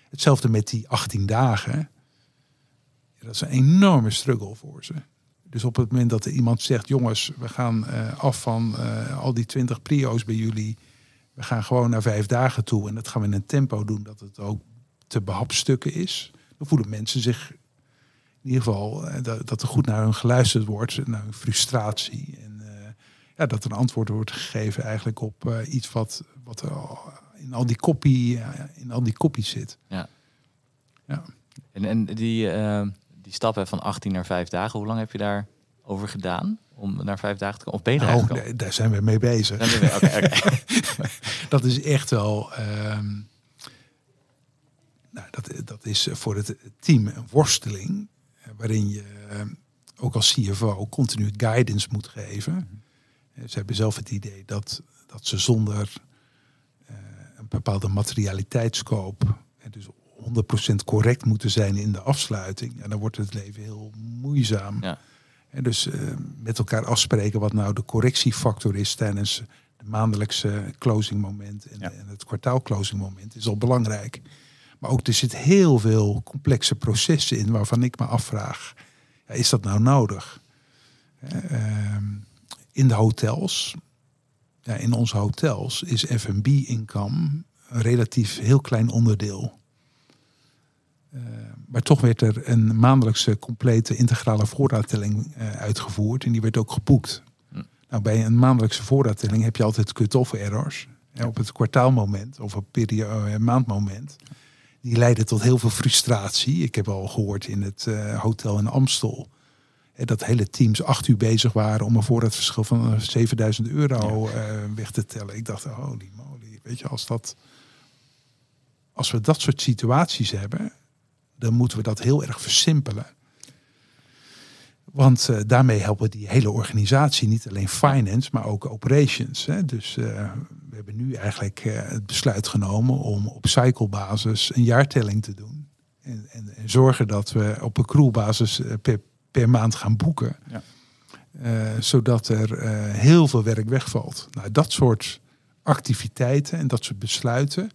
Hetzelfde met die 18 dagen. Dat is een enorme struggle voor ze. Dus op het moment dat er iemand zegt, jongens, we gaan uh, af van uh, al die 20 prio's bij jullie. We gaan gewoon naar vijf dagen toe. En dat gaan we in een tempo doen dat het ook te behapstukken is. Dan voelen mensen zich in ieder geval uh, dat, dat, er goed naar hun geluisterd wordt, naar hun frustratie. En ja, dat er een antwoord wordt gegeven eigenlijk op iets wat, wat er in al die kopie, in al die kopies zit. Ja. ja. En, en die die stap van 18 naar 5 dagen, hoe lang heb je daar over gedaan om naar 5 dagen te komen? Of ben je nou, daar, daar zijn we mee bezig. dat is echt wel. Um, nou, dat, dat is voor het team een worsteling, eh, waarin je ehm, ook als CFO continu guidance moet geven. Mhm. Ze hebben zelf het idee dat, dat ze zonder uh, een bepaalde materialiteitskoop, dus 100% correct moeten zijn in de afsluiting. En dan wordt het leven heel moeizaam. Ja. En dus uh, met elkaar afspreken wat nou de correctiefactor is tijdens de maandelijkse closing moment en, en het kwartaal closing moment is al belangrijk. Maar ook er zit heel veel complexe processen in waarvan ik me afvraag, ja, is dat nou nodig? Uh, in de hotels, ja, in onze hotels is F&B-income een relatief heel klein onderdeel. Uh, maar toch werd er een maandelijkse complete integrale voorraadtelling uh, uitgevoerd en die werd ook geboekt. Hm. Nou, bij een maandelijkse voorraadtelling heb je altijd cut-off errors. Ja. op het kwartaalmoment of op periode, uh, maandmoment. Die leiden tot heel veel frustratie. Ik heb al gehoord in het hotel in Amstel dat hele teams acht uur bezig waren om een voorraadverschil van 7000 euro weg te tellen. Ik dacht, holy moly, weet je, als dat, als we dat soort situaties hebben, dan moeten we dat heel erg versimpelen. Want uh, daarmee helpen die hele organisatie, niet alleen finance, maar ook operations. Hè. Dus uh, we hebben nu eigenlijk uh, het besluit genomen om op cyclebasis een jaartelling te doen. En, en, en zorgen dat we op een crewbasis per, per maand gaan boeken. Ja. zodat er heel veel werk wegvalt. Nou, dat soort activiteiten en dat soort besluiten,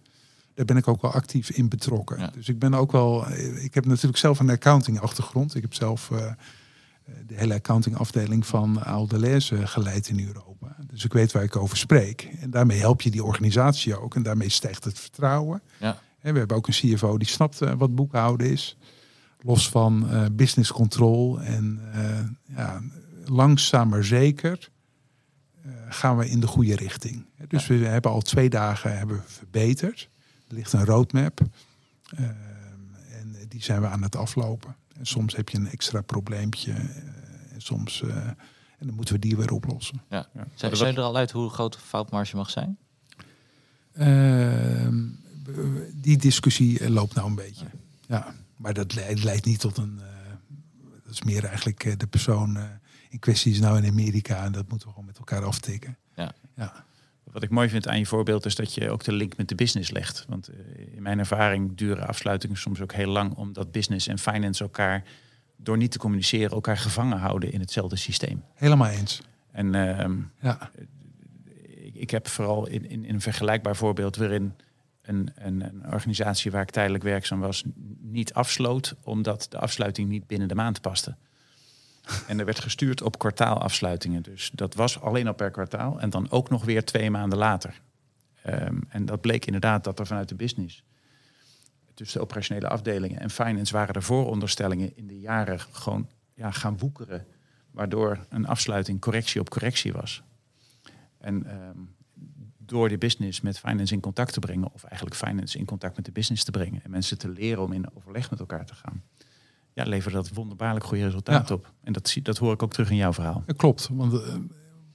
daar ben ik ook wel actief in betrokken. Dus ik ben ook wel, eh, ik heb natuurlijk zelf een accounting achtergrond. Ik heb zelf uh, de hele accounting afdeling van Aldelaise geleid in Europa. Dus ik weet waar ik over spreek. En daarmee help je die organisatie ook. En daarmee stijgt het vertrouwen. Ja. En we hebben ook een CFO die snapt uh, wat boekhouden is. Los van uh, business control. En ja, langzaam maar zeker gaan we in de goede richting. Dus we hebben al twee dagen hebben verbeterd. Er ligt een roadmap. Uh, en die zijn we aan het aflopen. En soms heb je een extra probleempje. Uh, en soms. Uh, en dan moeten we die weer oplossen. Ja. ja. Zijn, zijn er al uit hoe groot de foutmarge mag zijn? Ehm, die discussie loopt nou een beetje. Ja, maar dat leidt, niet tot een. dat is meer eigenlijk de persoon in kwestie is nou in Amerika en dat moeten we gewoon met elkaar aftikken. Ja. ja. Wat ik mooi vind aan je voorbeeld is dat je ook de link met de business legt. Want eh, in mijn ervaring duren afsluitingen soms ook heel lang, omdat business en finance elkaar door niet te communiceren elkaar gevangen houden in hetzelfde systeem. Helemaal eens. En uh, ja. ik, ik heb vooral in, in, in een vergelijkbaar voorbeeld waarin een, een, een organisatie waar ik tijdelijk werkzaam was niet afsloot omdat de afsluiting niet binnen de maand paste. En er werd gestuurd op kwartaalafsluitingen. Dus dat was alleen al per kwartaal en dan ook nog weer twee maanden later. Ehm, en dat bleek inderdaad dat er vanuit de business, tussen de operationele afdelingen en finance, waren er vooronderstellingen in de jaren gewoon ja, gaan woekeren. Waardoor een afsluiting correctie op correctie was. En ehm, door de business met finance in contact te brengen, of eigenlijk finance in contact met de business te brengen en mensen te leren om in overleg met elkaar te gaan, ja, levert dat wonderbaarlijk goede resultaat Ja. op. En dat, zie- dat hoor ik ook terug in jouw verhaal. Dat klopt, want eh,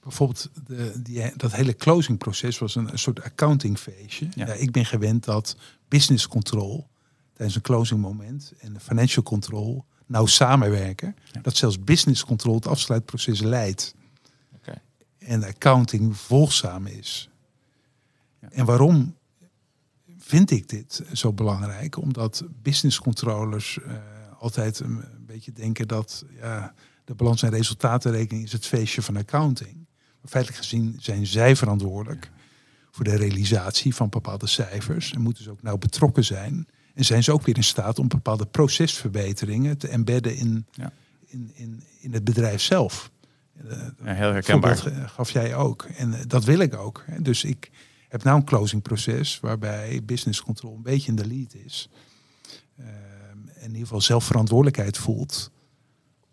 bijvoorbeeld de, die, dat hele closingproces was een, een soort accounting feestje. Ja. Ja. ik ben gewend dat business control tijdens een closing moment en de financial control nou samenwerken. Ja. Dat zelfs business control het afsluitproces leidt. En accounting volgzaam is. Ja. En waarom vind ik dit zo belangrijk? Omdat business controllers eh, altijd een, beetje denken dat ja, de balans- en resultatenrekening is het feestje van accounting. Maar feitelijk gezien zijn zij verantwoordelijk voor de realisatie van bepaalde cijfers en moeten ze ook nauw betrokken zijn. En zijn ze ook weer in staat om bepaalde procesverbeteringen te embedden in, Ja. in, in, in het bedrijf zelf. Eh, Ja, heel herkenbaar. voorbeeld ge- gaf jij ook. En eh, dat wil ik ook. Dus ik heb nou een closing proces waarbij business control een beetje in de lead is. In ieder geval zelf verantwoordelijkheid voelt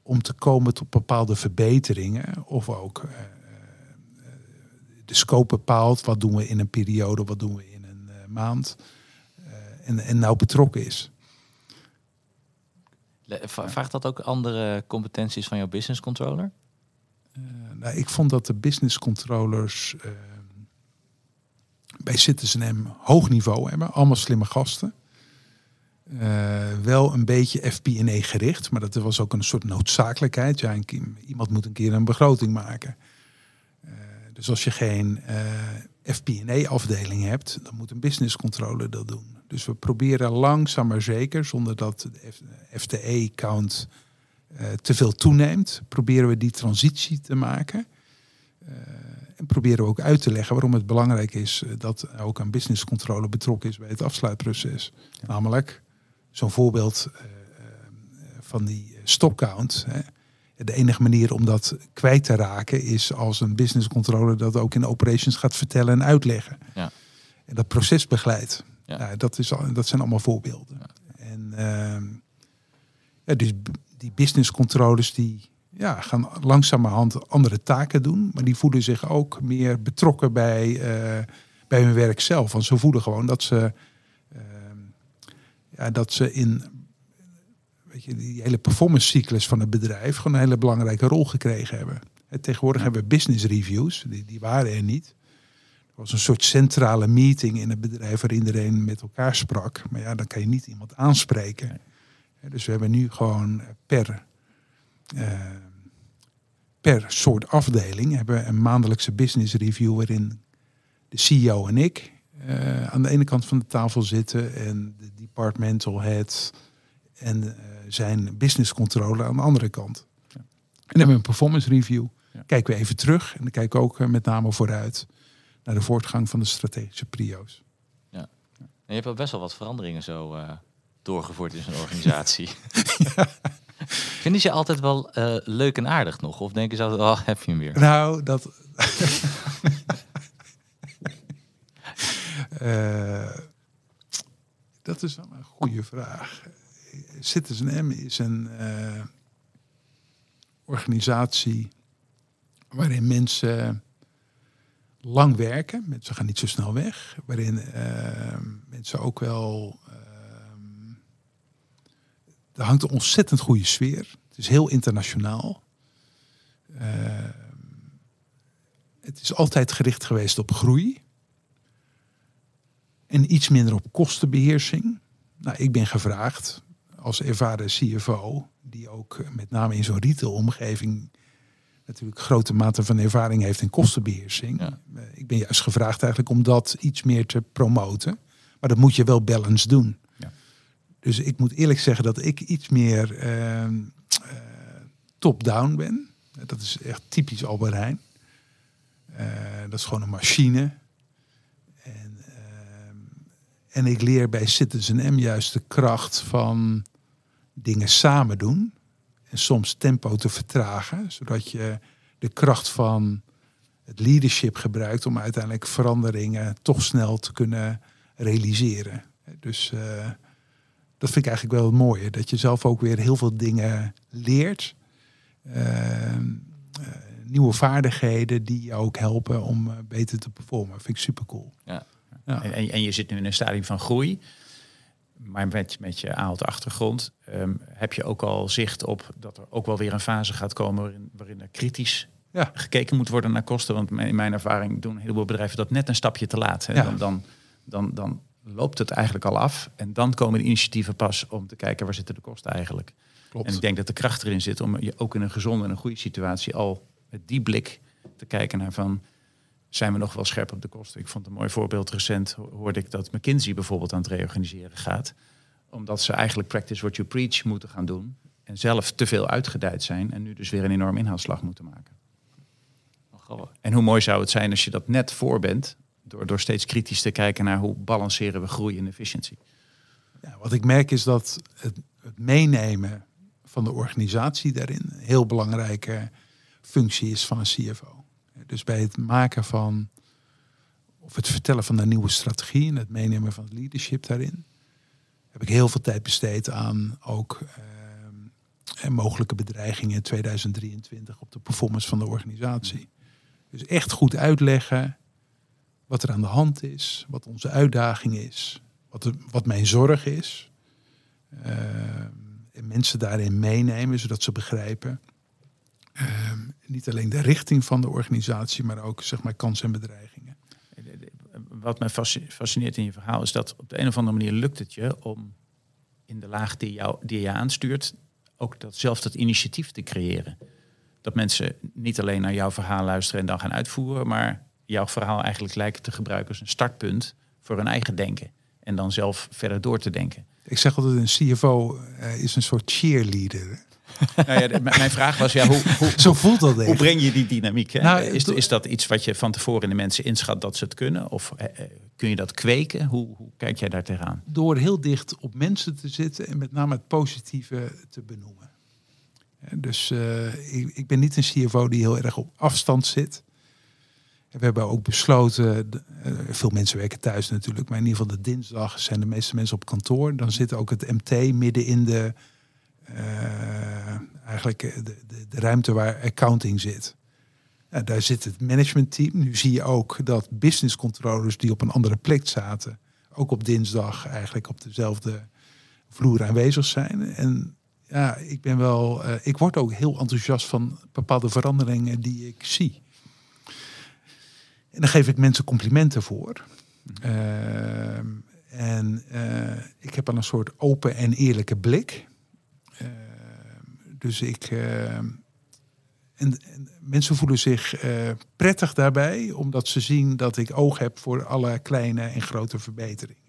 om te komen tot bepaalde verbeteringen. Of ook eh, eh, de scope bepaalt. Wat doen we in een periode, wat doen we in een eh, maand. En, en nou betrokken is. Vraagt dat ook andere competenties van jouw business controller? Nou, ik vond dat de business controllers bij Citizen M hoog niveau hebben. Allemaal slimme gasten. Eh, wel een beetje FP&A gericht, maar dat was ook een soort noodzakelijkheid. Ja, een iemand moet een keer een begroting maken. Eh, dus als je geen eh FP&A-afdeling hebt, dan moet een business controller dat doen. Dus we proberen langzaam maar zeker, zonder dat de FTE-count te veel toeneemt, proberen we die transitie te maken. En proberen we ook uit te leggen waarom het belangrijk is dat ook een business controller betrokken is bij het afsluitproces. Namelijk, zo'n voorbeeld eh, eh, van die stopcount. Hè. De enige manier om dat kwijt te raken is als een business controller dat ook in operations gaat vertellen en uitleggen. Ja. En dat proces begeleidt. Ja. Nou, dat, is, al- dat zijn allemaal voorbeelden. En ehm, ja, dus die business controllers die ja, gaan langzamerhand andere taken doen, maar die voelen zich ook meer betrokken bij, eh, bij hun werk zelf. Want ze voelen gewoon dat ze, dat ze in weet je, die hele performance cyclus van het bedrijf gewoon een hele belangrijke rol gekregen hebben. En tegenwoordig hebben we business reviews, die, die waren er niet. Er was een soort centrale meeting in het bedrijf waar iedereen met elkaar sprak. Maar ja, dan kan je niet iemand aanspreken. Dus we hebben nu gewoon per, eh, per soort afdeling hebben we een maandelijkse business review waarin de CEO en ik eh, aan de ene kant van de tafel zitten en de departmental head en eh, zijn business controller aan de andere kant. Ja. En dan hebben we een performance review. Ja. Kijken we even terug en dan kijken we ook eh, met name vooruit naar de voortgang van de strategische prio's. En je hebt ook best wel wat veranderingen zo doorgevoerd in zo'n organisatie. Vinden ze je altijd wel leuk en aardig nog? Of denken ze altijd, oh, heb je hem weer? Nou, dat. Eh, dat is wel een goede vraag. Citizen M is een eh, organisatie waarin mensen lang werken. Mensen gaan niet zo snel weg. Waarin eh, mensen ook wel. ehm, er hangt een ontzettend goede sfeer. Het is heel internationaal. Het is altijd gericht geweest op groei. En iets minder op kostenbeheersing. Nou, ik ben gevraagd als ervaren CFO, die ook met name in zo'n retailomgeving natuurlijk grote mate van ervaring heeft in kostenbeheersing. Ja. Eh, Ik ben juist gevraagd eigenlijk om dat iets meer te promoten. Maar dat moet je wel balance doen. Ja. Dus ik moet eerlijk zeggen dat ik iets meer ehm, eh, top-down ben. Dat is echt typisch Albert Heijn. Eh, dat is gewoon een machine. En, ik leer bij Citizen M juist de kracht van dingen samen doen. En soms tempo te vertragen, zodat je de kracht van het leadership gebruikt om uiteindelijk veranderingen toch snel te kunnen realiseren. Dus eh, dat vind ik eigenlijk wel het mooie. Dat je zelf ook weer heel veel dingen leert. Ehm, eh, nieuwe vaardigheden die je ook helpen om eh, beter te performen. vind ik super cool. Ja. Ja. En, en je zit nu in een stadium van groei. Maar met, met je AALT achtergrond ehm, heb je ook al zicht op dat er ook wel weer een fase gaat komen waarin, waarin er kritisch Ja. gekeken moet worden naar kosten. Want in mijn ervaring doen een heleboel bedrijven dat net een stapje te laat. Hè. Ja. Dan, dan, dan, dan loopt het eigenlijk al af. En dan komen de initiatieven pas om te kijken waar zitten de kosten eigenlijk. Klopt. En ik denk dat de kracht erin zit om je ook in een gezonde en een goede situatie al met die blik te kijken naar van zijn we nog wel scherp op de kosten. Ik vond een mooi voorbeeld recent ho- hoorde ik dat McKinsey bijvoorbeeld aan het reorganiseren gaat, omdat ze eigenlijk practice what you preach moeten gaan doen en zelf te veel uitgedijd zijn en nu dus weer een enorm inhaalslag moeten maken. En hoe mooi zou het zijn als je dat net voor bent door, door steeds kritisch te kijken naar hoe balanceren we groei en efficiëntie. Ja, wat ik merk is dat het, het meenemen van de organisatie daarin een heel belangrijke functie is van een CFO. Dus bij het maken van of het vertellen van de nieuwe strategie en het meenemen van het leadership daarin, heb ik heel veel tijd besteed aan ook en mogelijke bedreigingen in 2023 op de performance van de organisatie. Dus echt goed uitleggen wat er aan de hand is, wat onze uitdaging is, wat, wat mijn zorg is. Ehm, en mensen daarin meenemen, zodat ze begrijpen. ehm, niet alleen de richting van de organisatie, maar ook zeg maar, kansen en bedreigingen. Wat mij fasci- fascineert in je verhaal is dat op de een of andere manier lukt het je om in de laag die, jou, die je aanstuurt ook dat, zelf dat initiatief te creëren. Dat mensen niet alleen naar jouw verhaal luisteren en dan gaan uitvoeren, maar jouw verhaal eigenlijk lijken te gebruiken als een startpunt voor hun eigen denken. En dan zelf verder door te denken. Ik zeg altijd, een CFO eh, is een soort cheerleader. Nou ja, de- mijn vraag was, ja, hoe, hoe, Zo voelt dat hoe breng je die dynamiek? Hè? Nou, is, is dat iets wat je van tevoren in de mensen inschat dat ze het kunnen? Of eh, eh, kun je dat kweken? Hoe, hoe kijk jij daar tegenaan? Door heel dicht op mensen te zitten en met name het positieve te benoemen. Eh, Dus ik, ik ben niet een CFO die heel erg op afstand zit. We hebben ook besloten, veel mensen werken thuis natuurlijk, maar in ieder geval de dinsdag zijn de meeste mensen op kantoor. Dan zit ook het MT midden in de, eigenlijk eh, de, de, ruimte waar accounting zit. Daar zit het managementteam. Nu zie je ook dat business controllers die op een andere plek zaten, ook op dinsdag eigenlijk op dezelfde vloer aanwezig zijn. En ja, ik ben wel, eh, ik word ook heel enthousiast van bepaalde veranderingen die ik zie. En dan geef ik mensen complimenten voor. Ehm, en eh, ik heb al een soort open en eerlijke blik. Dus ik. ehm, en, en mensen voelen zich eh, prettig daarbij, omdat ze zien dat ik oog heb voor alle kleine en grote verbeteringen.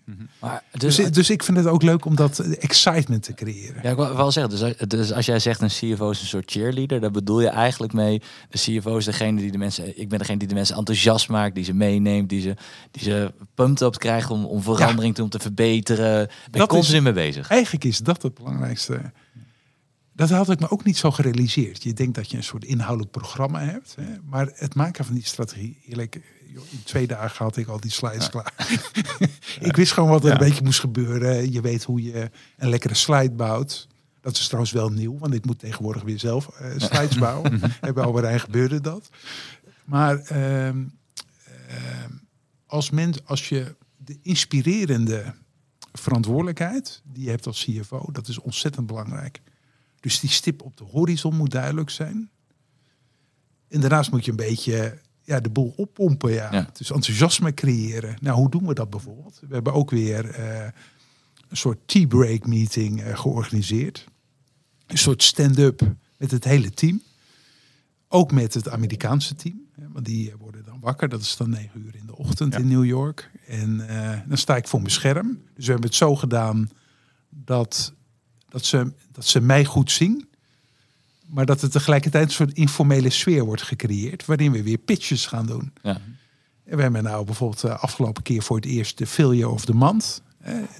Maar, Dus, dus, dus ik vind het ook leuk om dat excitement te creëren. ja, ik wou wel zeggen, dus, als- dus als jij zegt een CFO is een soort cheerleader, dan bedoel je eigenlijk mee, de CFO is degene die de mensen, ik ben degene die de mensen enthousiast maakt, die ze meeneemt, die ze, die ze pumped up krijgt om, om verandering te, om te verbeteren. Ben je is- continu mee bezig. Eigenlijk is dat het belangrijkste. Dat had ik me ook niet zo gerealiseerd. Je denkt dat je een soort inhoudelijk programma hebt. Hè? Maar het maken van die strategie, eerlijk, in twee dagen had ik al die slides klaar. ik wist gewoon wat er Ja. een beetje moest gebeuren. Je weet hoe je een lekkere slide bouwt. Dat is trouwens wel nieuw, want ik moet tegenwoordig weer zelf eh, slides bouwen. En bij Alberijn gebeurde dat. Maar ehm, ehm, als, mens, als je de inspirerende verantwoordelijkheid die je hebt als CFO, dat is ontzettend belangrijk. Dus die stip op de horizon moet duidelijk zijn. En daarnaast moet je een beetje ja, de boel oppompen. Ja. Ja. Dus enthousiasme creëren. Nou, hoe doen we dat bijvoorbeeld? We hebben ook weer eh, een soort tea break meeting eh, georganiseerd. Een soort stand-up met het hele team. Ook met het Amerikaanse team. Want die eh, worden dan wakker. Dat is dan negen uur in de ochtend Ja. in New York. En dan sta ik voor mijn scherm. Dus we hebben het zo gedaan dat, dat, ze, dat ze mij goed zien. Maar dat er tegelijkertijd een soort informele sfeer wordt gecreëerd. Waarin we weer pitches gaan doen. Ja. En we hebben nou bijvoorbeeld de afgelopen keer voor het eerst de failure of the month.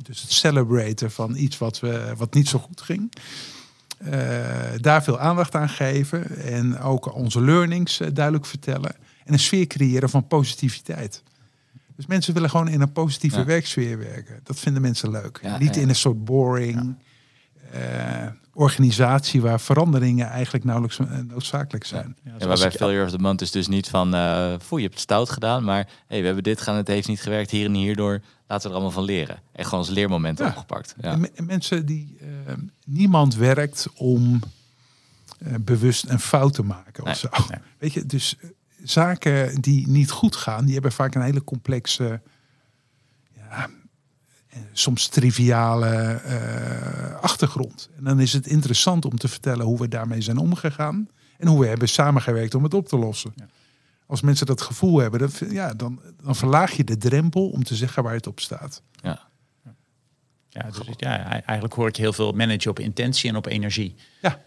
Dus het celebraten van iets wat, we, wat niet zo goed ging. Eh, daar veel aandacht aan geven. En ook onze learnings eh, duidelijk vertellen. En een sfeer creëren van positiviteit. Dus mensen willen gewoon in een positieve Ja. werksfeer werken. Dat vinden mensen leuk. Ja, Niet ja. in een soort boring eh, organisatie waar veranderingen eigenlijk nauwelijks eh, noodzakelijk zijn. Ja, Ja, waarbij ik- failure of the month is dus niet van, eh voel je hebt het stout gedaan, maar hey, we hebben dit gedaan, het heeft niet gewerkt, hier en hierdoor, laten we er allemaal van leren. Echt gewoon als leermoment Ja. opgepakt. Ja. En me- en mensen die eh, niemand werkt om eh, bewust een fout te maken Nee, of zo. nee. Weet je, dus eh, zaken die niet goed gaan, die hebben vaak een hele complexe, ja, eh, soms triviale eh, achtergrond. En dan is het interessant om te vertellen hoe we daarmee zijn omgegaan en hoe we hebben samengewerkt om het op te lossen. Ja. Als mensen dat gevoel hebben, dan, ja, dan, dan verlaag je de drempel om te zeggen waar het op staat. Ja. Ja, dus het- ja, eigenlijk hoor ik heel veel managen op intentie en op energie. Ja.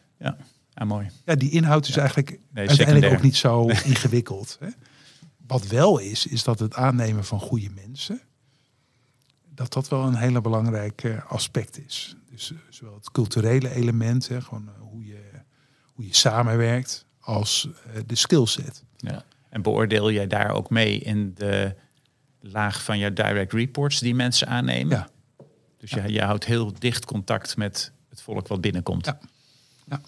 Ja, mooi. Ja, die inhoud is eigenlijk uiteindelijk secundair. ook niet zo ingewikkeld. Hè? Wat wel is, is dat het aannemen van goede mensen, dat dat wel een hele belangrijk aspect is. Dus eh, zowel het culturele element, hè, gewoon eh, hoe, je, hoe je samenwerkt, als eh, de skillset. Ja. En beoordeel jij daar ook mee in de laag van je direct reports die mensen aannemen? Ja. Dus je, je houdt heel dicht contact met het volk wat binnenkomt. Ja.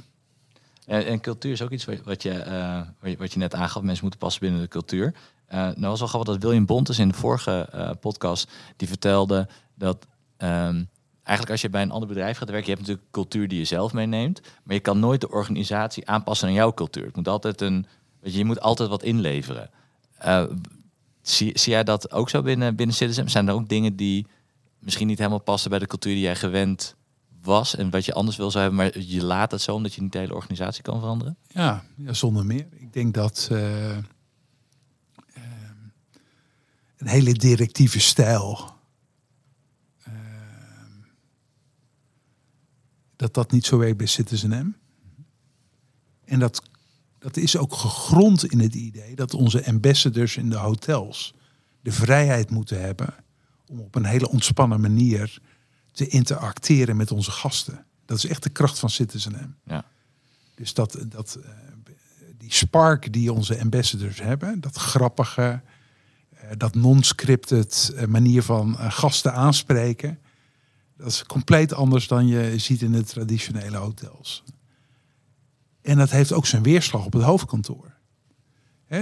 En, en cultuur is ook iets wat, je, eh, wat je- wat je net aangaf. Mensen moeten passen binnen de cultuur. Eh nou was wel grappig dat William Bontes in de vorige eh, podcast... die vertelde dat ehm, eigenlijk als je bij een ander bedrijf gaat werken... je hebt natuurlijk cultuur die je zelf meeneemt... maar je kan nooit de organisatie aanpassen aan jouw cultuur. Het moet altijd een, weet je, je moet altijd wat inleveren. Eh, zie, zie jij dat ook zo binnen, binnen Citizen? Zijn er ook dingen die misschien niet helemaal passen bij de cultuur die jij gewend was... en wat je anders wil zou hebben, maar je laat het zo... omdat je niet de hele organisatie kan veranderen? Ja, ja zonder meer. Ik denk dat een hele directieve stijl. ehm, dat dat niet zo werkt bij Citizen M. En dat, dat is ook gegrond in het idee dat onze ambassadors in de hotels de vrijheid moeten hebben om op een hele ontspannen manier te interacteren met onze gasten. Dat is echt de kracht van Citizen M. Ja. Dus dat, dat, eh, die spark die onze ambassadors hebben, dat grappige, dat non-scripted eh, manier van eh, gasten aanspreken, dat is compleet anders dan je ziet in de traditionele hotels. En dat heeft ook zijn weerslag op het hoofdkantoor.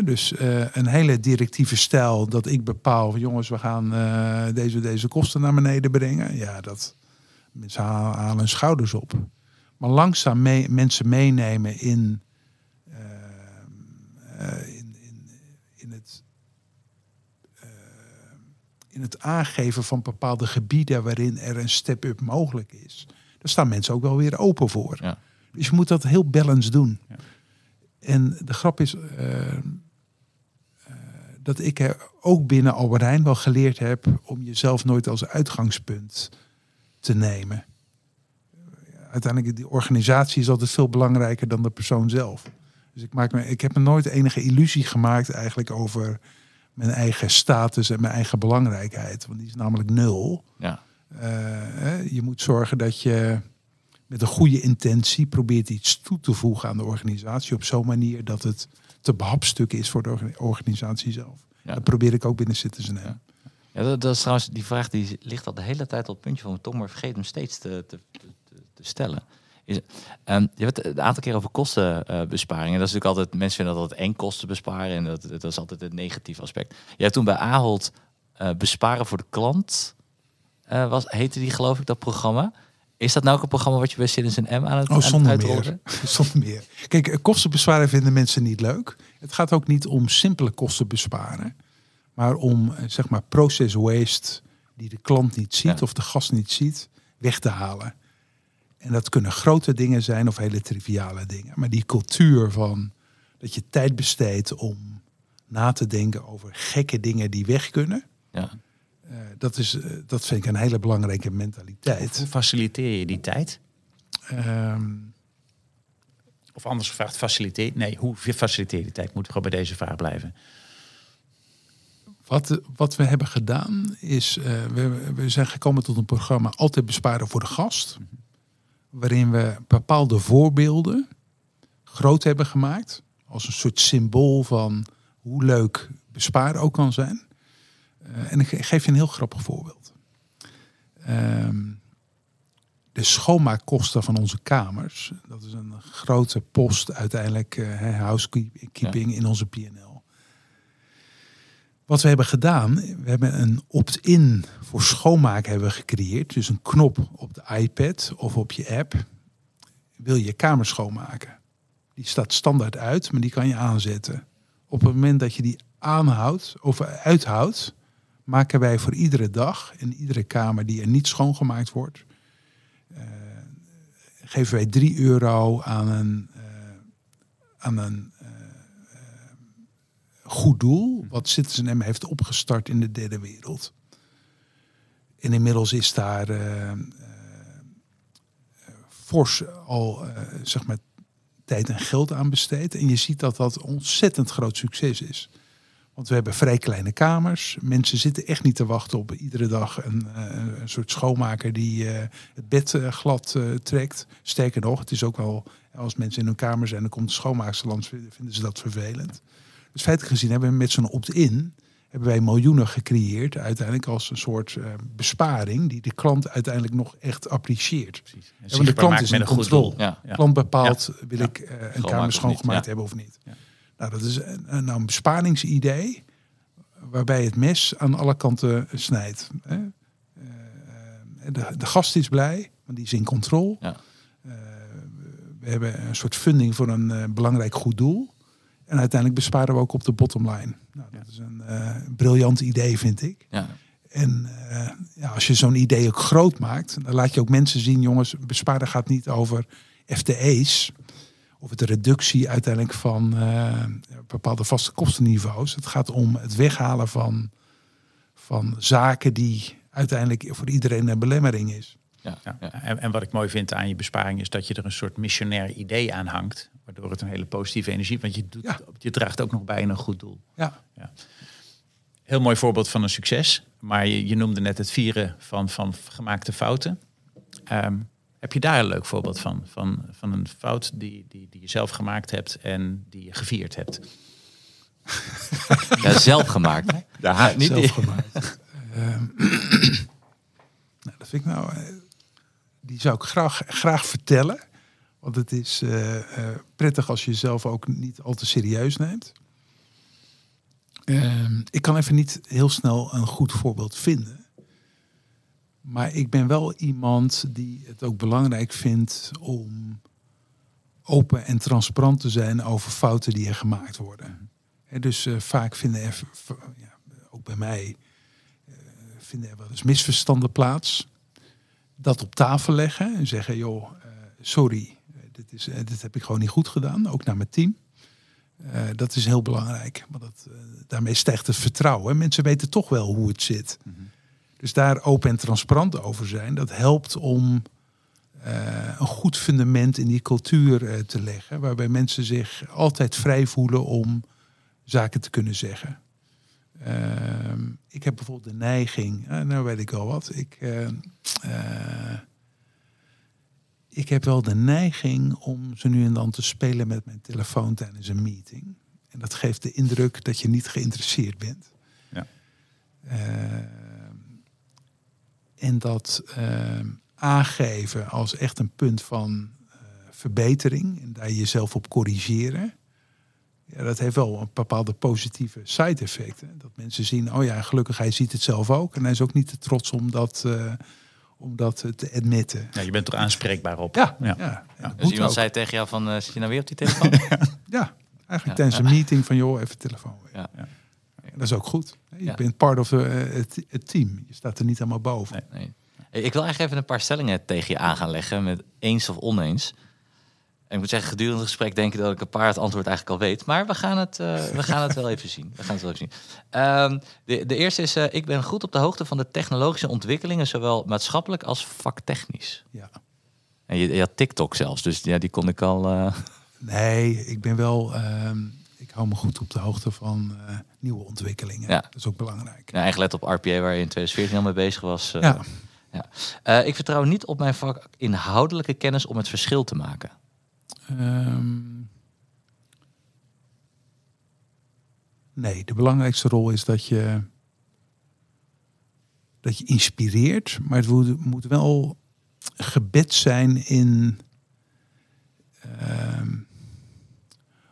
Dus eh, een hele directieve stijl dat ik bepaal, jongens, we gaan eh, deze, deze kosten naar beneden brengen. Ja, dat mensen halen, hun schouders op. Maar langzaam mensen meenemen in, eh, eh, in, in, in, het, eh, in het aangeven van bepaalde gebieden waarin er een step-up mogelijk is. Daar staan mensen ook wel weer open voor. Ja. Dus je moet dat heel balanced doen. Ja. En de grap is eh, eh, dat ik er ook binnen Albert Heijn wel geleerd heb om jezelf nooit als uitgangspunt te nemen. Uiteindelijk, die organisatie is altijd veel belangrijker dan de persoon zelf. Dus ik, maak me, ik heb me nooit enige illusie gemaakt eigenlijk over mijn eigen status en mijn eigen belangrijkheid. Want die is namelijk nul. Ja. Eh, je moet zorgen dat je met een goede intentie probeert iets toe te voegen aan de organisatie. Op zo'n manier dat het te behapstukken is voor de orga- organisatie zelf. Ja. Dat probeer ik ook binnen Citizen. Ja. Ja, dat, dat is trouwens, die vraag die ligt al de hele tijd op het puntje van mijn tong, maar vergeet hem steeds te, te, te, te stellen. Is, ehm, je hebt het een aantal keer over kostenbesparingen. dat is natuurlijk altijd, mensen vinden dat altijd eng kosten besparen en dat, dat is altijd het negatieve aspect. Je hebt toen bij Ahold eh, besparen voor de klant, eh, was, heette die geloof ik dat programma. Is dat nou ook een programma wat je bij Citizen M aan het, Oh, aan het zonder uitrollen meer. zonder meer. Kijk, eh, kostenbesparen vinden mensen niet leuk. Het gaat ook niet om simpele kosten besparen. Maar om, zeg maar, process waste die de klant niet ziet Ja. of de gast niet ziet, weg te halen. En dat kunnen grote dingen zijn of hele triviale dingen. Maar die cultuur van dat je tijd besteedt om na te denken over gekke dingen die weg kunnen. Ja. eh, dat, is, eh, dat vind ik een hele belangrijke mentaliteit. Hoe faciliteer je die tijd? Ehm, Of anders gevraagd, faciliteer... Nee, hoe faciliteer je die tijd? Moet ik gewoon bij deze vraag blijven. Wat, wat we hebben gedaan is, eh, we, we zijn gekomen tot een programma Altijd Besparen voor de Gast. Waarin we bepaalde voorbeelden groot hebben gemaakt. Als een soort symbool van hoe leuk besparen ook kan zijn. Eh, en ik ge- geef je een heel grappig voorbeeld. Ehm, de schoonmaakkosten van onze kamers. Dat is een grote post uiteindelijk, eh, housekeeping in onze PNL. Wat we hebben gedaan, we hebben een opt-in voor schoonmaken hebben gecreëerd. Dus een knop op de iPad of op je app. Wil je kamer schoonmaken? Die staat standaard uit, maar die kan je aanzetten. Op het moment dat je die aanhoudt of uithoudt, maken wij voor iedere dag in iedere kamer die er niet schoongemaakt wordt, eh, geven wij 3 euro aan een, eh, aan een eh, goed doel, wat Citizen M heeft opgestart in de derde wereld. En inmiddels is daar eh, eh, fors al eh, zeg maar tijd en geld aan besteed. En je ziet dat dat ontzettend groot succes is. Want we hebben vrij kleine kamers. Mensen zitten echt niet te wachten op iedere dag een, soort schoonmaker die het bed glad trekt. Sterker nog, het is ook wel, als mensen in hun kamer zijn, dan komt de schoonmaakster langs, vinden ze dat vervelend. Dus feitelijk gezien hebben we met zo'n opt-in hebben wij miljoenen gecreëerd, uiteindelijk als een soort eh, besparing die de klant uiteindelijk nog echt apprecieert. Precies. En want de klant is een goed controle. doel. Ja. Ja. klant bepaalt, wil ik eh, een kamer schoongemaakt hebben of niet. Nou, dat is een, nou, een besparingsidee waarbij het mes aan alle kanten snijdt. Hè? Eh, de, de gast is blij, want die is in controle. Ja. We hebben een soort funding voor een belangrijk goed doel. En uiteindelijk besparen we ook op de bottom line. Nou, dat is een eh, briljant idee, vind ik. Ja. En eh, ja, als je zo'n idee ook groot maakt, dan laat je ook mensen zien, jongens, besparen gaat niet over FTE's of het reductie uiteindelijk van eh, bepaalde vaste kostenniveaus. Het gaat om het weghalen van, van zaken die uiteindelijk voor iedereen een belemmering is. Ja. Ja. Ja. En, en wat ik mooi vind aan je besparing is dat je er een soort missionair idee aan hangt. Waardoor het een hele positieve energie, want je, doet, Ja. je draagt ook nog bij in een goed doel. Ja, Heel mooi voorbeeld van een succes. Maar je, je noemde net het vieren van, van gemaakte fouten. Ehm, heb je daar een leuk voorbeeld van? Van, van een fout die, die, die je zelf gemaakt hebt en die je gevierd hebt? Ja, zelf gemaakt. Ja, niet zelf die- gemaakt. Ehm, nou, dat vind ik nou, eh, die zou ik graag, graag vertellen. Want het is eh, eh, prettig als je jezelf ook niet al te serieus neemt. Ehm, ik kan even niet heel snel een goed voorbeeld vinden. Maar ik ben wel iemand die het ook belangrijk vindt om open en transparant te zijn over fouten die er gemaakt worden. Dus eh, vaak vinden er, ja, ook bij mij, vinden er wel eens misverstanden plaats. Dat op tafel leggen en zeggen, joh, sorry, dit, is, eh, dit heb ik gewoon niet goed gedaan, ook naar mijn team. Eh, dat is heel belangrijk, want dat, eh, daarmee stijgt het vertrouwen. Mensen weten toch wel hoe het zit. Dus daar open en transparant over zijn, dat helpt om een goed fundament in die cultuur te leggen. Waarbij mensen zich altijd vrij voelen om zaken te kunnen zeggen. Ehm, ik heb bijvoorbeeld de neiging, nou weet ik al wat. Ik, ik heb wel de neiging om zo nu en dan te spelen met mijn telefoon tijdens een meeting. En dat geeft de indruk dat je niet geïnteresseerd bent. Ja. Ehm, en dat ehm, aangeven als echt een punt van eh, verbetering en daar jezelf op corrigeren. Ja, dat heeft wel een bepaalde positieve side effecten. Dat mensen zien, oh ja, gelukkig hij ziet het zelf ook. En hij is ook niet te trots om dat, eh, om dat te admitten. Ja, je bent er aanspreekbaar op. Ja, Ja. Dus iemand ook. zei tegen jou van, eh, zit je nou weer op die telefoon? Ja, eigenlijk Ja. tijdens een meeting van, joh, even telefoon weer. Ja. Dat is ook goed. Je Ja. bent part of eh, het, team. Je staat er niet helemaal boven. Nee. Nee. Hey, Ik wil eigenlijk even een paar stellingen tegen je aan gaan leggen met eens of oneens. Ik moet zeggen, gedurende het gesprek denk ik dat ik een paar het antwoord eigenlijk al weet. Maar we gaan het, eh, we gaan het wel even zien. We gaan het wel even zien. Ehm, de, de eerste is, eh, ik ben goed op de hoogte van de technologische ontwikkelingen, zowel maatschappelijk als vaktechnisch. Ja. En je, je had TikTok zelfs, dus ja, die kon ik al... eh, Nee, ik ben wel. ehm, ik hou me goed op de hoogte van nieuwe ontwikkelingen. Ja. Dat is ook belangrijk. Ja, eigenlijk let op RPA waar je in 2014 al mee bezig was. Ja. Eh, ik vertrouw niet op mijn vak inhoudelijke kennis om het verschil te maken. Ehm, nee, de belangrijkste rol is dat je, dat je inspireert, maar het moet, moet wel gebed zijn in ehm,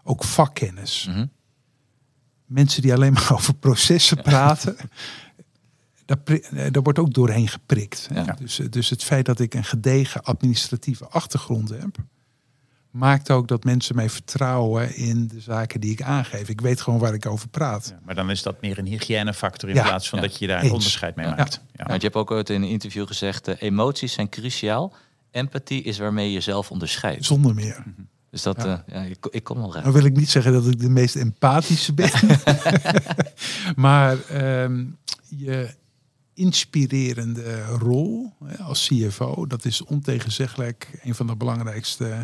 ook vakkennis. Mhm. Mensen die alleen maar over processen praten, daar, wordt ook doorheen geprikt. Ja. Dus, dus het feit dat ik een gedegen administratieve achtergrond heb, maakt ook dat mensen mij vertrouwen in de zaken die ik aangeef. Ik weet gewoon waar ik over praat. Ja, maar dan is dat meer een hygiënefactor in Ja, plaats van ja. dat je daar een onderscheid mee Ja. maakt. Ja. Want je hebt ook ooit in een interview gezegd, eh, emoties zijn cruciaal. Empathie is waarmee je jezelf onderscheidt. Zonder meer. Dus dat, Ja. ja. ja, ik, ik kom al raar. Dan wil ik niet zeggen dat ik de meest empathische ben. maar ehm, je inspirerende rol hè, als CFO, dat is ontegenzeggelijk een van de belangrijkste eh,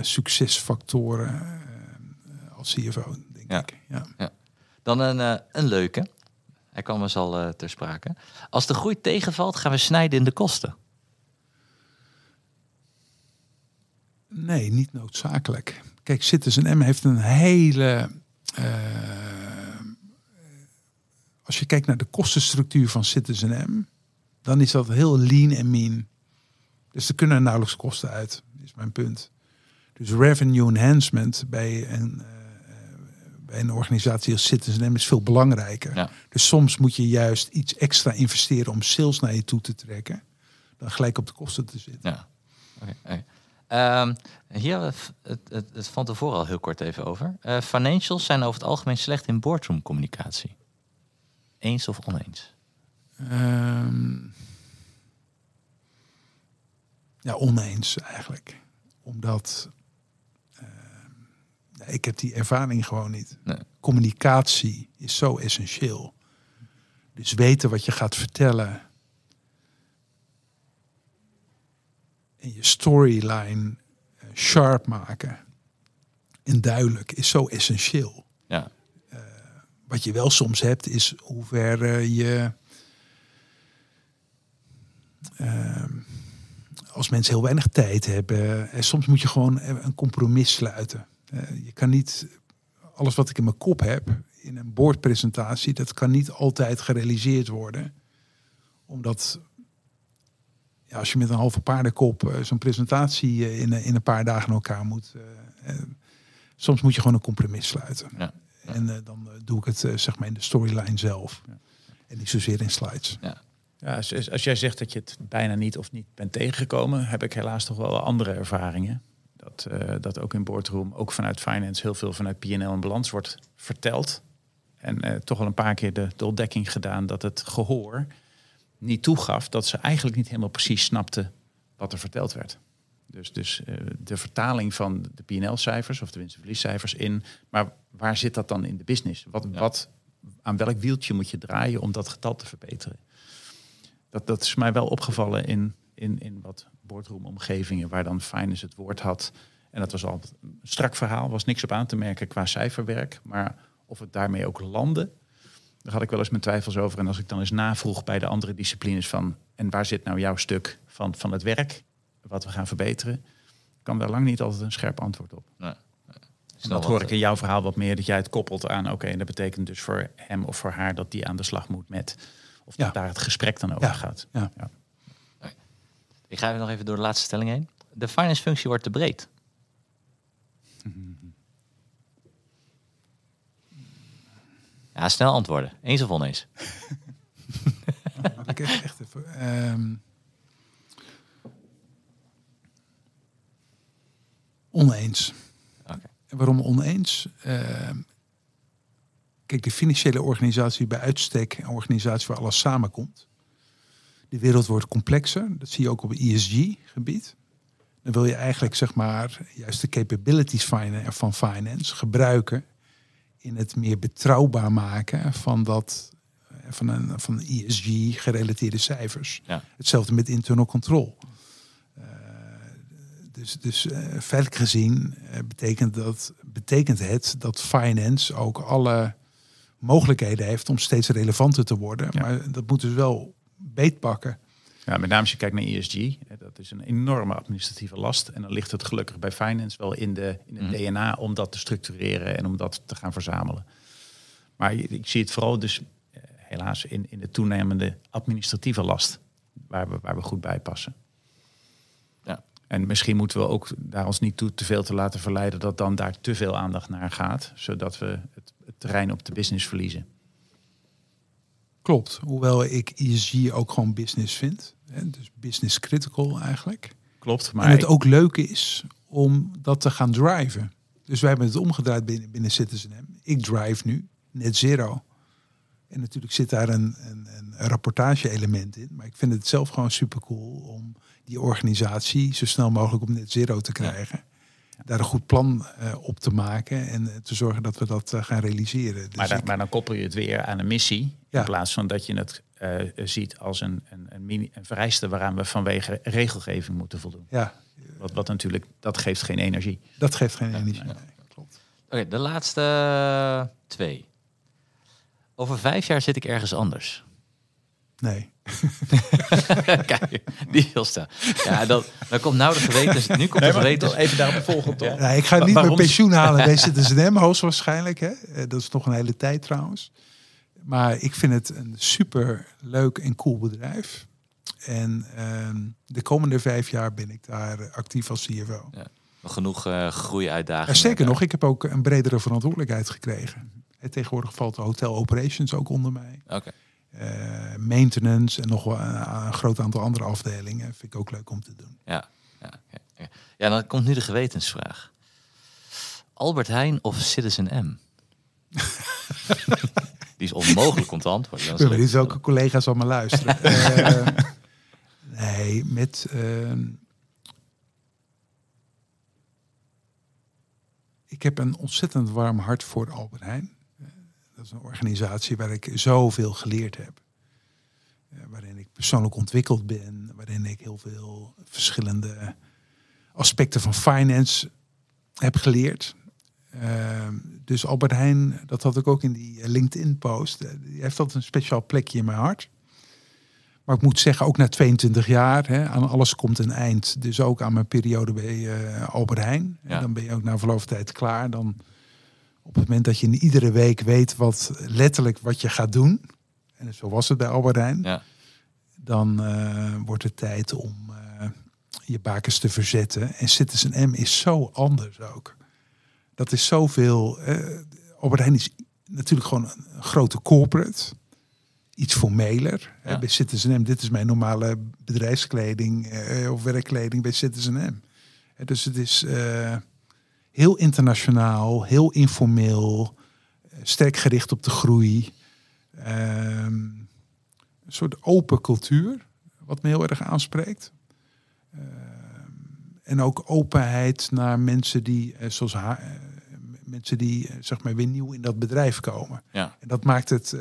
succesfactoren eh, als CFO, denk Ja. ik. Ja. Dan een, eh, een leuke. Hij kwam eens al eh, ter sprake. Als de groei tegenvalt, gaan we snijden in de kosten. Nee, niet noodzakelijk. Kijk, Citizen M heeft een hele. eh, als je kijkt naar de kostenstructuur van Citizen M, dan is dat heel lean en mean. Dus er kunnen nauwelijks kosten uit, is mijn punt. Dus revenue enhancement bij een, eh, bij een organisatie als Citizen is veel belangrijker. Ja. Dus soms moet je juist iets extra investeren om sales naar je toe te trekken, dan gelijk op de kosten te zitten. Ja. Ehm, hier hebben we v- het, het, het van tevoren al heel kort even over. Eh, financials zijn over het algemeen slecht in boardroom communicatie. Eens of oneens? Ehm, ja, oneens eigenlijk. Omdat ik heb die ervaring gewoon niet. Nee. Communicatie is zo essentieel. Dus weten wat je gaat vertellen. En je storyline eh, sharp maken. En duidelijk is zo essentieel. Ja. Wat je wel soms hebt, is hoe ver eh, je. ehm, als mensen heel weinig tijd hebben. En soms moet je gewoon een compromis sluiten. Eh, je kan niet. Alles wat ik in mijn kop heb. in een boordpresentatie. dat kan niet altijd gerealiseerd worden. Omdat. Ja, als je met een halve paardenkop eh, zo'n presentatie eh, in, in een paar dagen in elkaar moet. soms moet je gewoon een compromis sluiten. Ja. En eh, dan doe ik het zeg maar in de storyline zelf. En niet zozeer in slides. Ja, als, als jij zegt dat je het bijna niet of niet bent tegengekomen, heb ik helaas toch wel andere ervaringen. Dat, eh, dat ook in boardroom, ook vanuit finance, heel veel vanuit PNL en balans wordt verteld. En eh, toch al een paar keer de, de ontdekking gedaan dat het gehoor niet toegaf dat ze eigenlijk niet helemaal precies snapten wat er verteld werd. Dus, dus eh, de vertaling van de PNL-cijfers of de winst- en verliescijfers in, maar waar zit dat dan in de business? Wat, Ja. wat, aan welk wieltje moet je draaien om dat getal te verbeteren? Dat, dat is mij wel opgevallen in, in, in wat boardroom-omgevingen waar dan finance het woord had. En dat was al een strak verhaal, was niks op aan te merken qua cijferwerk. Maar of het daarmee ook landde, daar had ik wel eens mijn twijfels over. En als ik dan eens navroeg bij de andere disciplines van... en waar zit nou jouw stuk van, van het werk, wat we gaan verbeteren... kwam daar lang niet altijd een scherp antwoord op. Nee. En dat hoor ik in jouw verhaal wat meer, dat jij het koppelt aan... oké, en dat betekent dus voor hem of voor haar dat die aan de slag moet met... of Ja. dat daar het gesprek dan over Ja. gaat. Ja. Ik ga even nog even door de laatste stelling heen. De finance functie wordt te breed. Ja, snel antwoorden. Eens of oneens? Laat ik echt, echt even. ehm, oneens. Oké. En waarom oneens? Ehm, kijk, de financiële organisatie bij uitstek een organisatie waar alles samenkomt. De wereld wordt complexer. Dat zie je ook op ESG-gebied. Dan wil je eigenlijk zeg maar juist de capabilities van finance gebruiken in het meer betrouwbaar maken van dat eh, van een van ESG gerelateerde cijfers. Ja. Hetzelfde met internal control. Eh, dus dus feitelijk gezien betekent, dat, betekent het dat finance ook alle mogelijkheden heeft om steeds relevanter te worden. Ja. Maar dat moet dus wel beetpakken. Ja, met name als je kijkt naar ESG, dat is een enorme administratieve last. En dan ligt het gelukkig bij finance wel in, de, in het Mhm. DNA om dat te structureren en om dat te gaan verzamelen. Maar ik zie het vooral dus eh, helaas in, in de toenemende administratieve last, waar we, waar we goed bij passen. Ja. En misschien moeten we ook daar ons niet toe te veel te laten verleiden dat dan daar te veel aandacht naar gaat, zodat we het, het terrein op de business verliezen. Klopt. Hoewel ik ESG ook gewoon business vind. Hè, dus business critical eigenlijk. Klopt, maar en het ook leuk is om dat te gaan driven. Dus wij hebben het omgedraaid binnen, binnen CitizenM. Ik drive nu net zero. En natuurlijk zit daar een, een, een rapportage-element in. Maar ik vind het zelf gewoon super cool om die organisatie zo snel mogelijk op net zero te krijgen. Daar een goed plan eh, op te maken en eh, te zorgen dat we dat eh, gaan realiseren. Dus Maar, dan, ik- maar dan koppel je het weer aan een missie. Ja. In plaats van dat je het eh, ziet als een, een, een, mini, een vereiste waaraan we vanwege regelgeving moeten voldoen. ja, Wat, wat natuurlijk, dat geeft geen energie. dat geeft geen energie. Nee, klopt. Oké, de laatste twee. Over vijf jaar zit ik ergens anders. Nee. Kijk, die heel staan. Ja, dan, dan komt nou de gewetens. Nu komt de gewetens. even daarop volgen toch? Nee, ik ga niet Waarom- mijn pensioen halen bij CitizenM, hoogstwaarschijnlijk. Hè? Eh, Dat is nog een hele tijd trouwens. Maar ik vind het een super leuk en cool bedrijf. En ehm, de komende vijf jaar ben ik daar actief als CFO. Genoeg eh groeiuitdagingen. En sterker nog, ik heb ook een bredere verantwoordelijkheid gekregen. Tegenwoordig valt de hotel operations ook onder mij. Oké. Maintenance en nog wel een, een groot aantal andere afdelingen. Vind ik ook leuk om te doen. Ja, ja, dan komt nu de gewetensvraag. Albert Heijn of Citizen M? Die is onmogelijk om te antwoorden. Zal benieuwd welke collega's allemaal luisteren. Eh, nee, met... ehm, ik heb een ontzettend warm hart voor Albert Heijn. Dat is een organisatie waar ik zoveel geleerd heb. Eh, waarin ik persoonlijk ontwikkeld ben. Waarin ik heel veel verschillende aspecten van finance heb geleerd. Ehm, dus Albert Heijn, dat had ik ook in die eh, LinkedIn-post. eh, Die heeft altijd een speciaal plekje in mijn hart. Maar ik moet zeggen, ook na 22 jaar, hè, aan alles komt een eind. Dus ook aan mijn periode bij Albert Heijn. En dan ben je ook na verloop van tijd klaar. Dan op het moment dat je iedere week weet wat letterlijk wat je gaat doen. En zo was het bij Albert Heijn. Ja. Dan eh, wordt het tijd om eh, je bakens te verzetten. En Citizen M is zo anders ook. Dat is zoveel. Albert Heijn is natuurlijk gewoon een grote corporate. Iets formeler. Ja. Bij Citizen M, dit is mijn normale bedrijfskleding of werkkleding bij Citizen M. Dus het is heel internationaal, heel informeel, eh, sterk gericht op de groei. Ehm, een soort open cultuur, wat me heel erg aanspreekt. Ehm, en ook openheid naar mensen die, eh, zoals haar, eh, mensen die zeg maar weer nieuw in dat bedrijf komen. Ja. En dat maakt het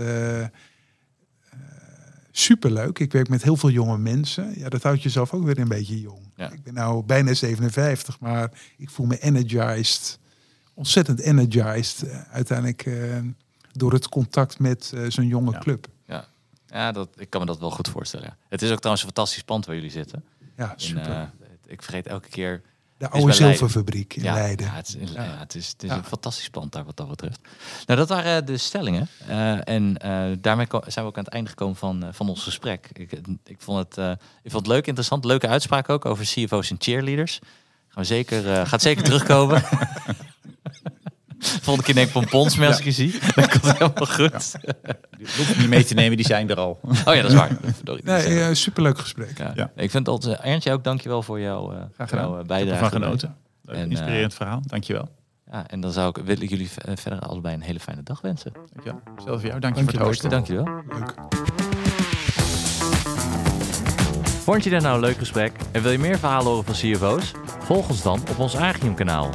superleuk. Ik werk met heel veel jonge mensen. Ja, dat houdt jezelf ook weer een beetje jong. Ja. Ik ben nou bijna 57, maar ik voel me energized. Ontzettend energized. eh, uiteindelijk eh, door het contact met eh, zo'n jonge Ja. club. Ja, dat, ik kan me dat wel goed voorstellen. ja. Het is ook trouwens een fantastisch pand waar jullie zitten. Ja, super. ik vergeet elke keer. De oude zilverfabriek in ja, Leiden. Ja, het is, in- Ja. ja, het is, het is Ja. een fantastisch pand daar wat dat betreft. Nou, dat waren de stellingen. Eh, en eh, daarmee zijn we ook aan het einde gekomen van, eh, van ons gesprek. Ik, ik, vond het, eh, ik vond het leuk, interessant. Leuke uitspraak ook over CFO's en cheerleaders. Gaan we zeker, eh, gaat zeker terugkomen. Volgende keer neem ik pompons mee als ik je zie. Dat komt helemaal goed. Die hoef je niet mee te nemen, die zijn er al. Oh ja, dat is waar. Nee, eh, superleuk gesprek. Ja. Ja. Ik vind het altijd, Erntje ook, dankjewel voor jouw, eh, eh, bijdrage. Van genoten. Leuk, En, inspirerend verhaal. Dankjewel. Ja, en dan zou ik, wil ik jullie eh, verder allebei een hele fijne dag wensen. Dankjewel. Voor jou. Dank je voor het Dankjewel. hosten. Dankjewel. Leuk. Vond je dit nou een leuk gesprek en wil je meer verhalen horen van CFO's? Volg ons dan op ons Agium kanaal.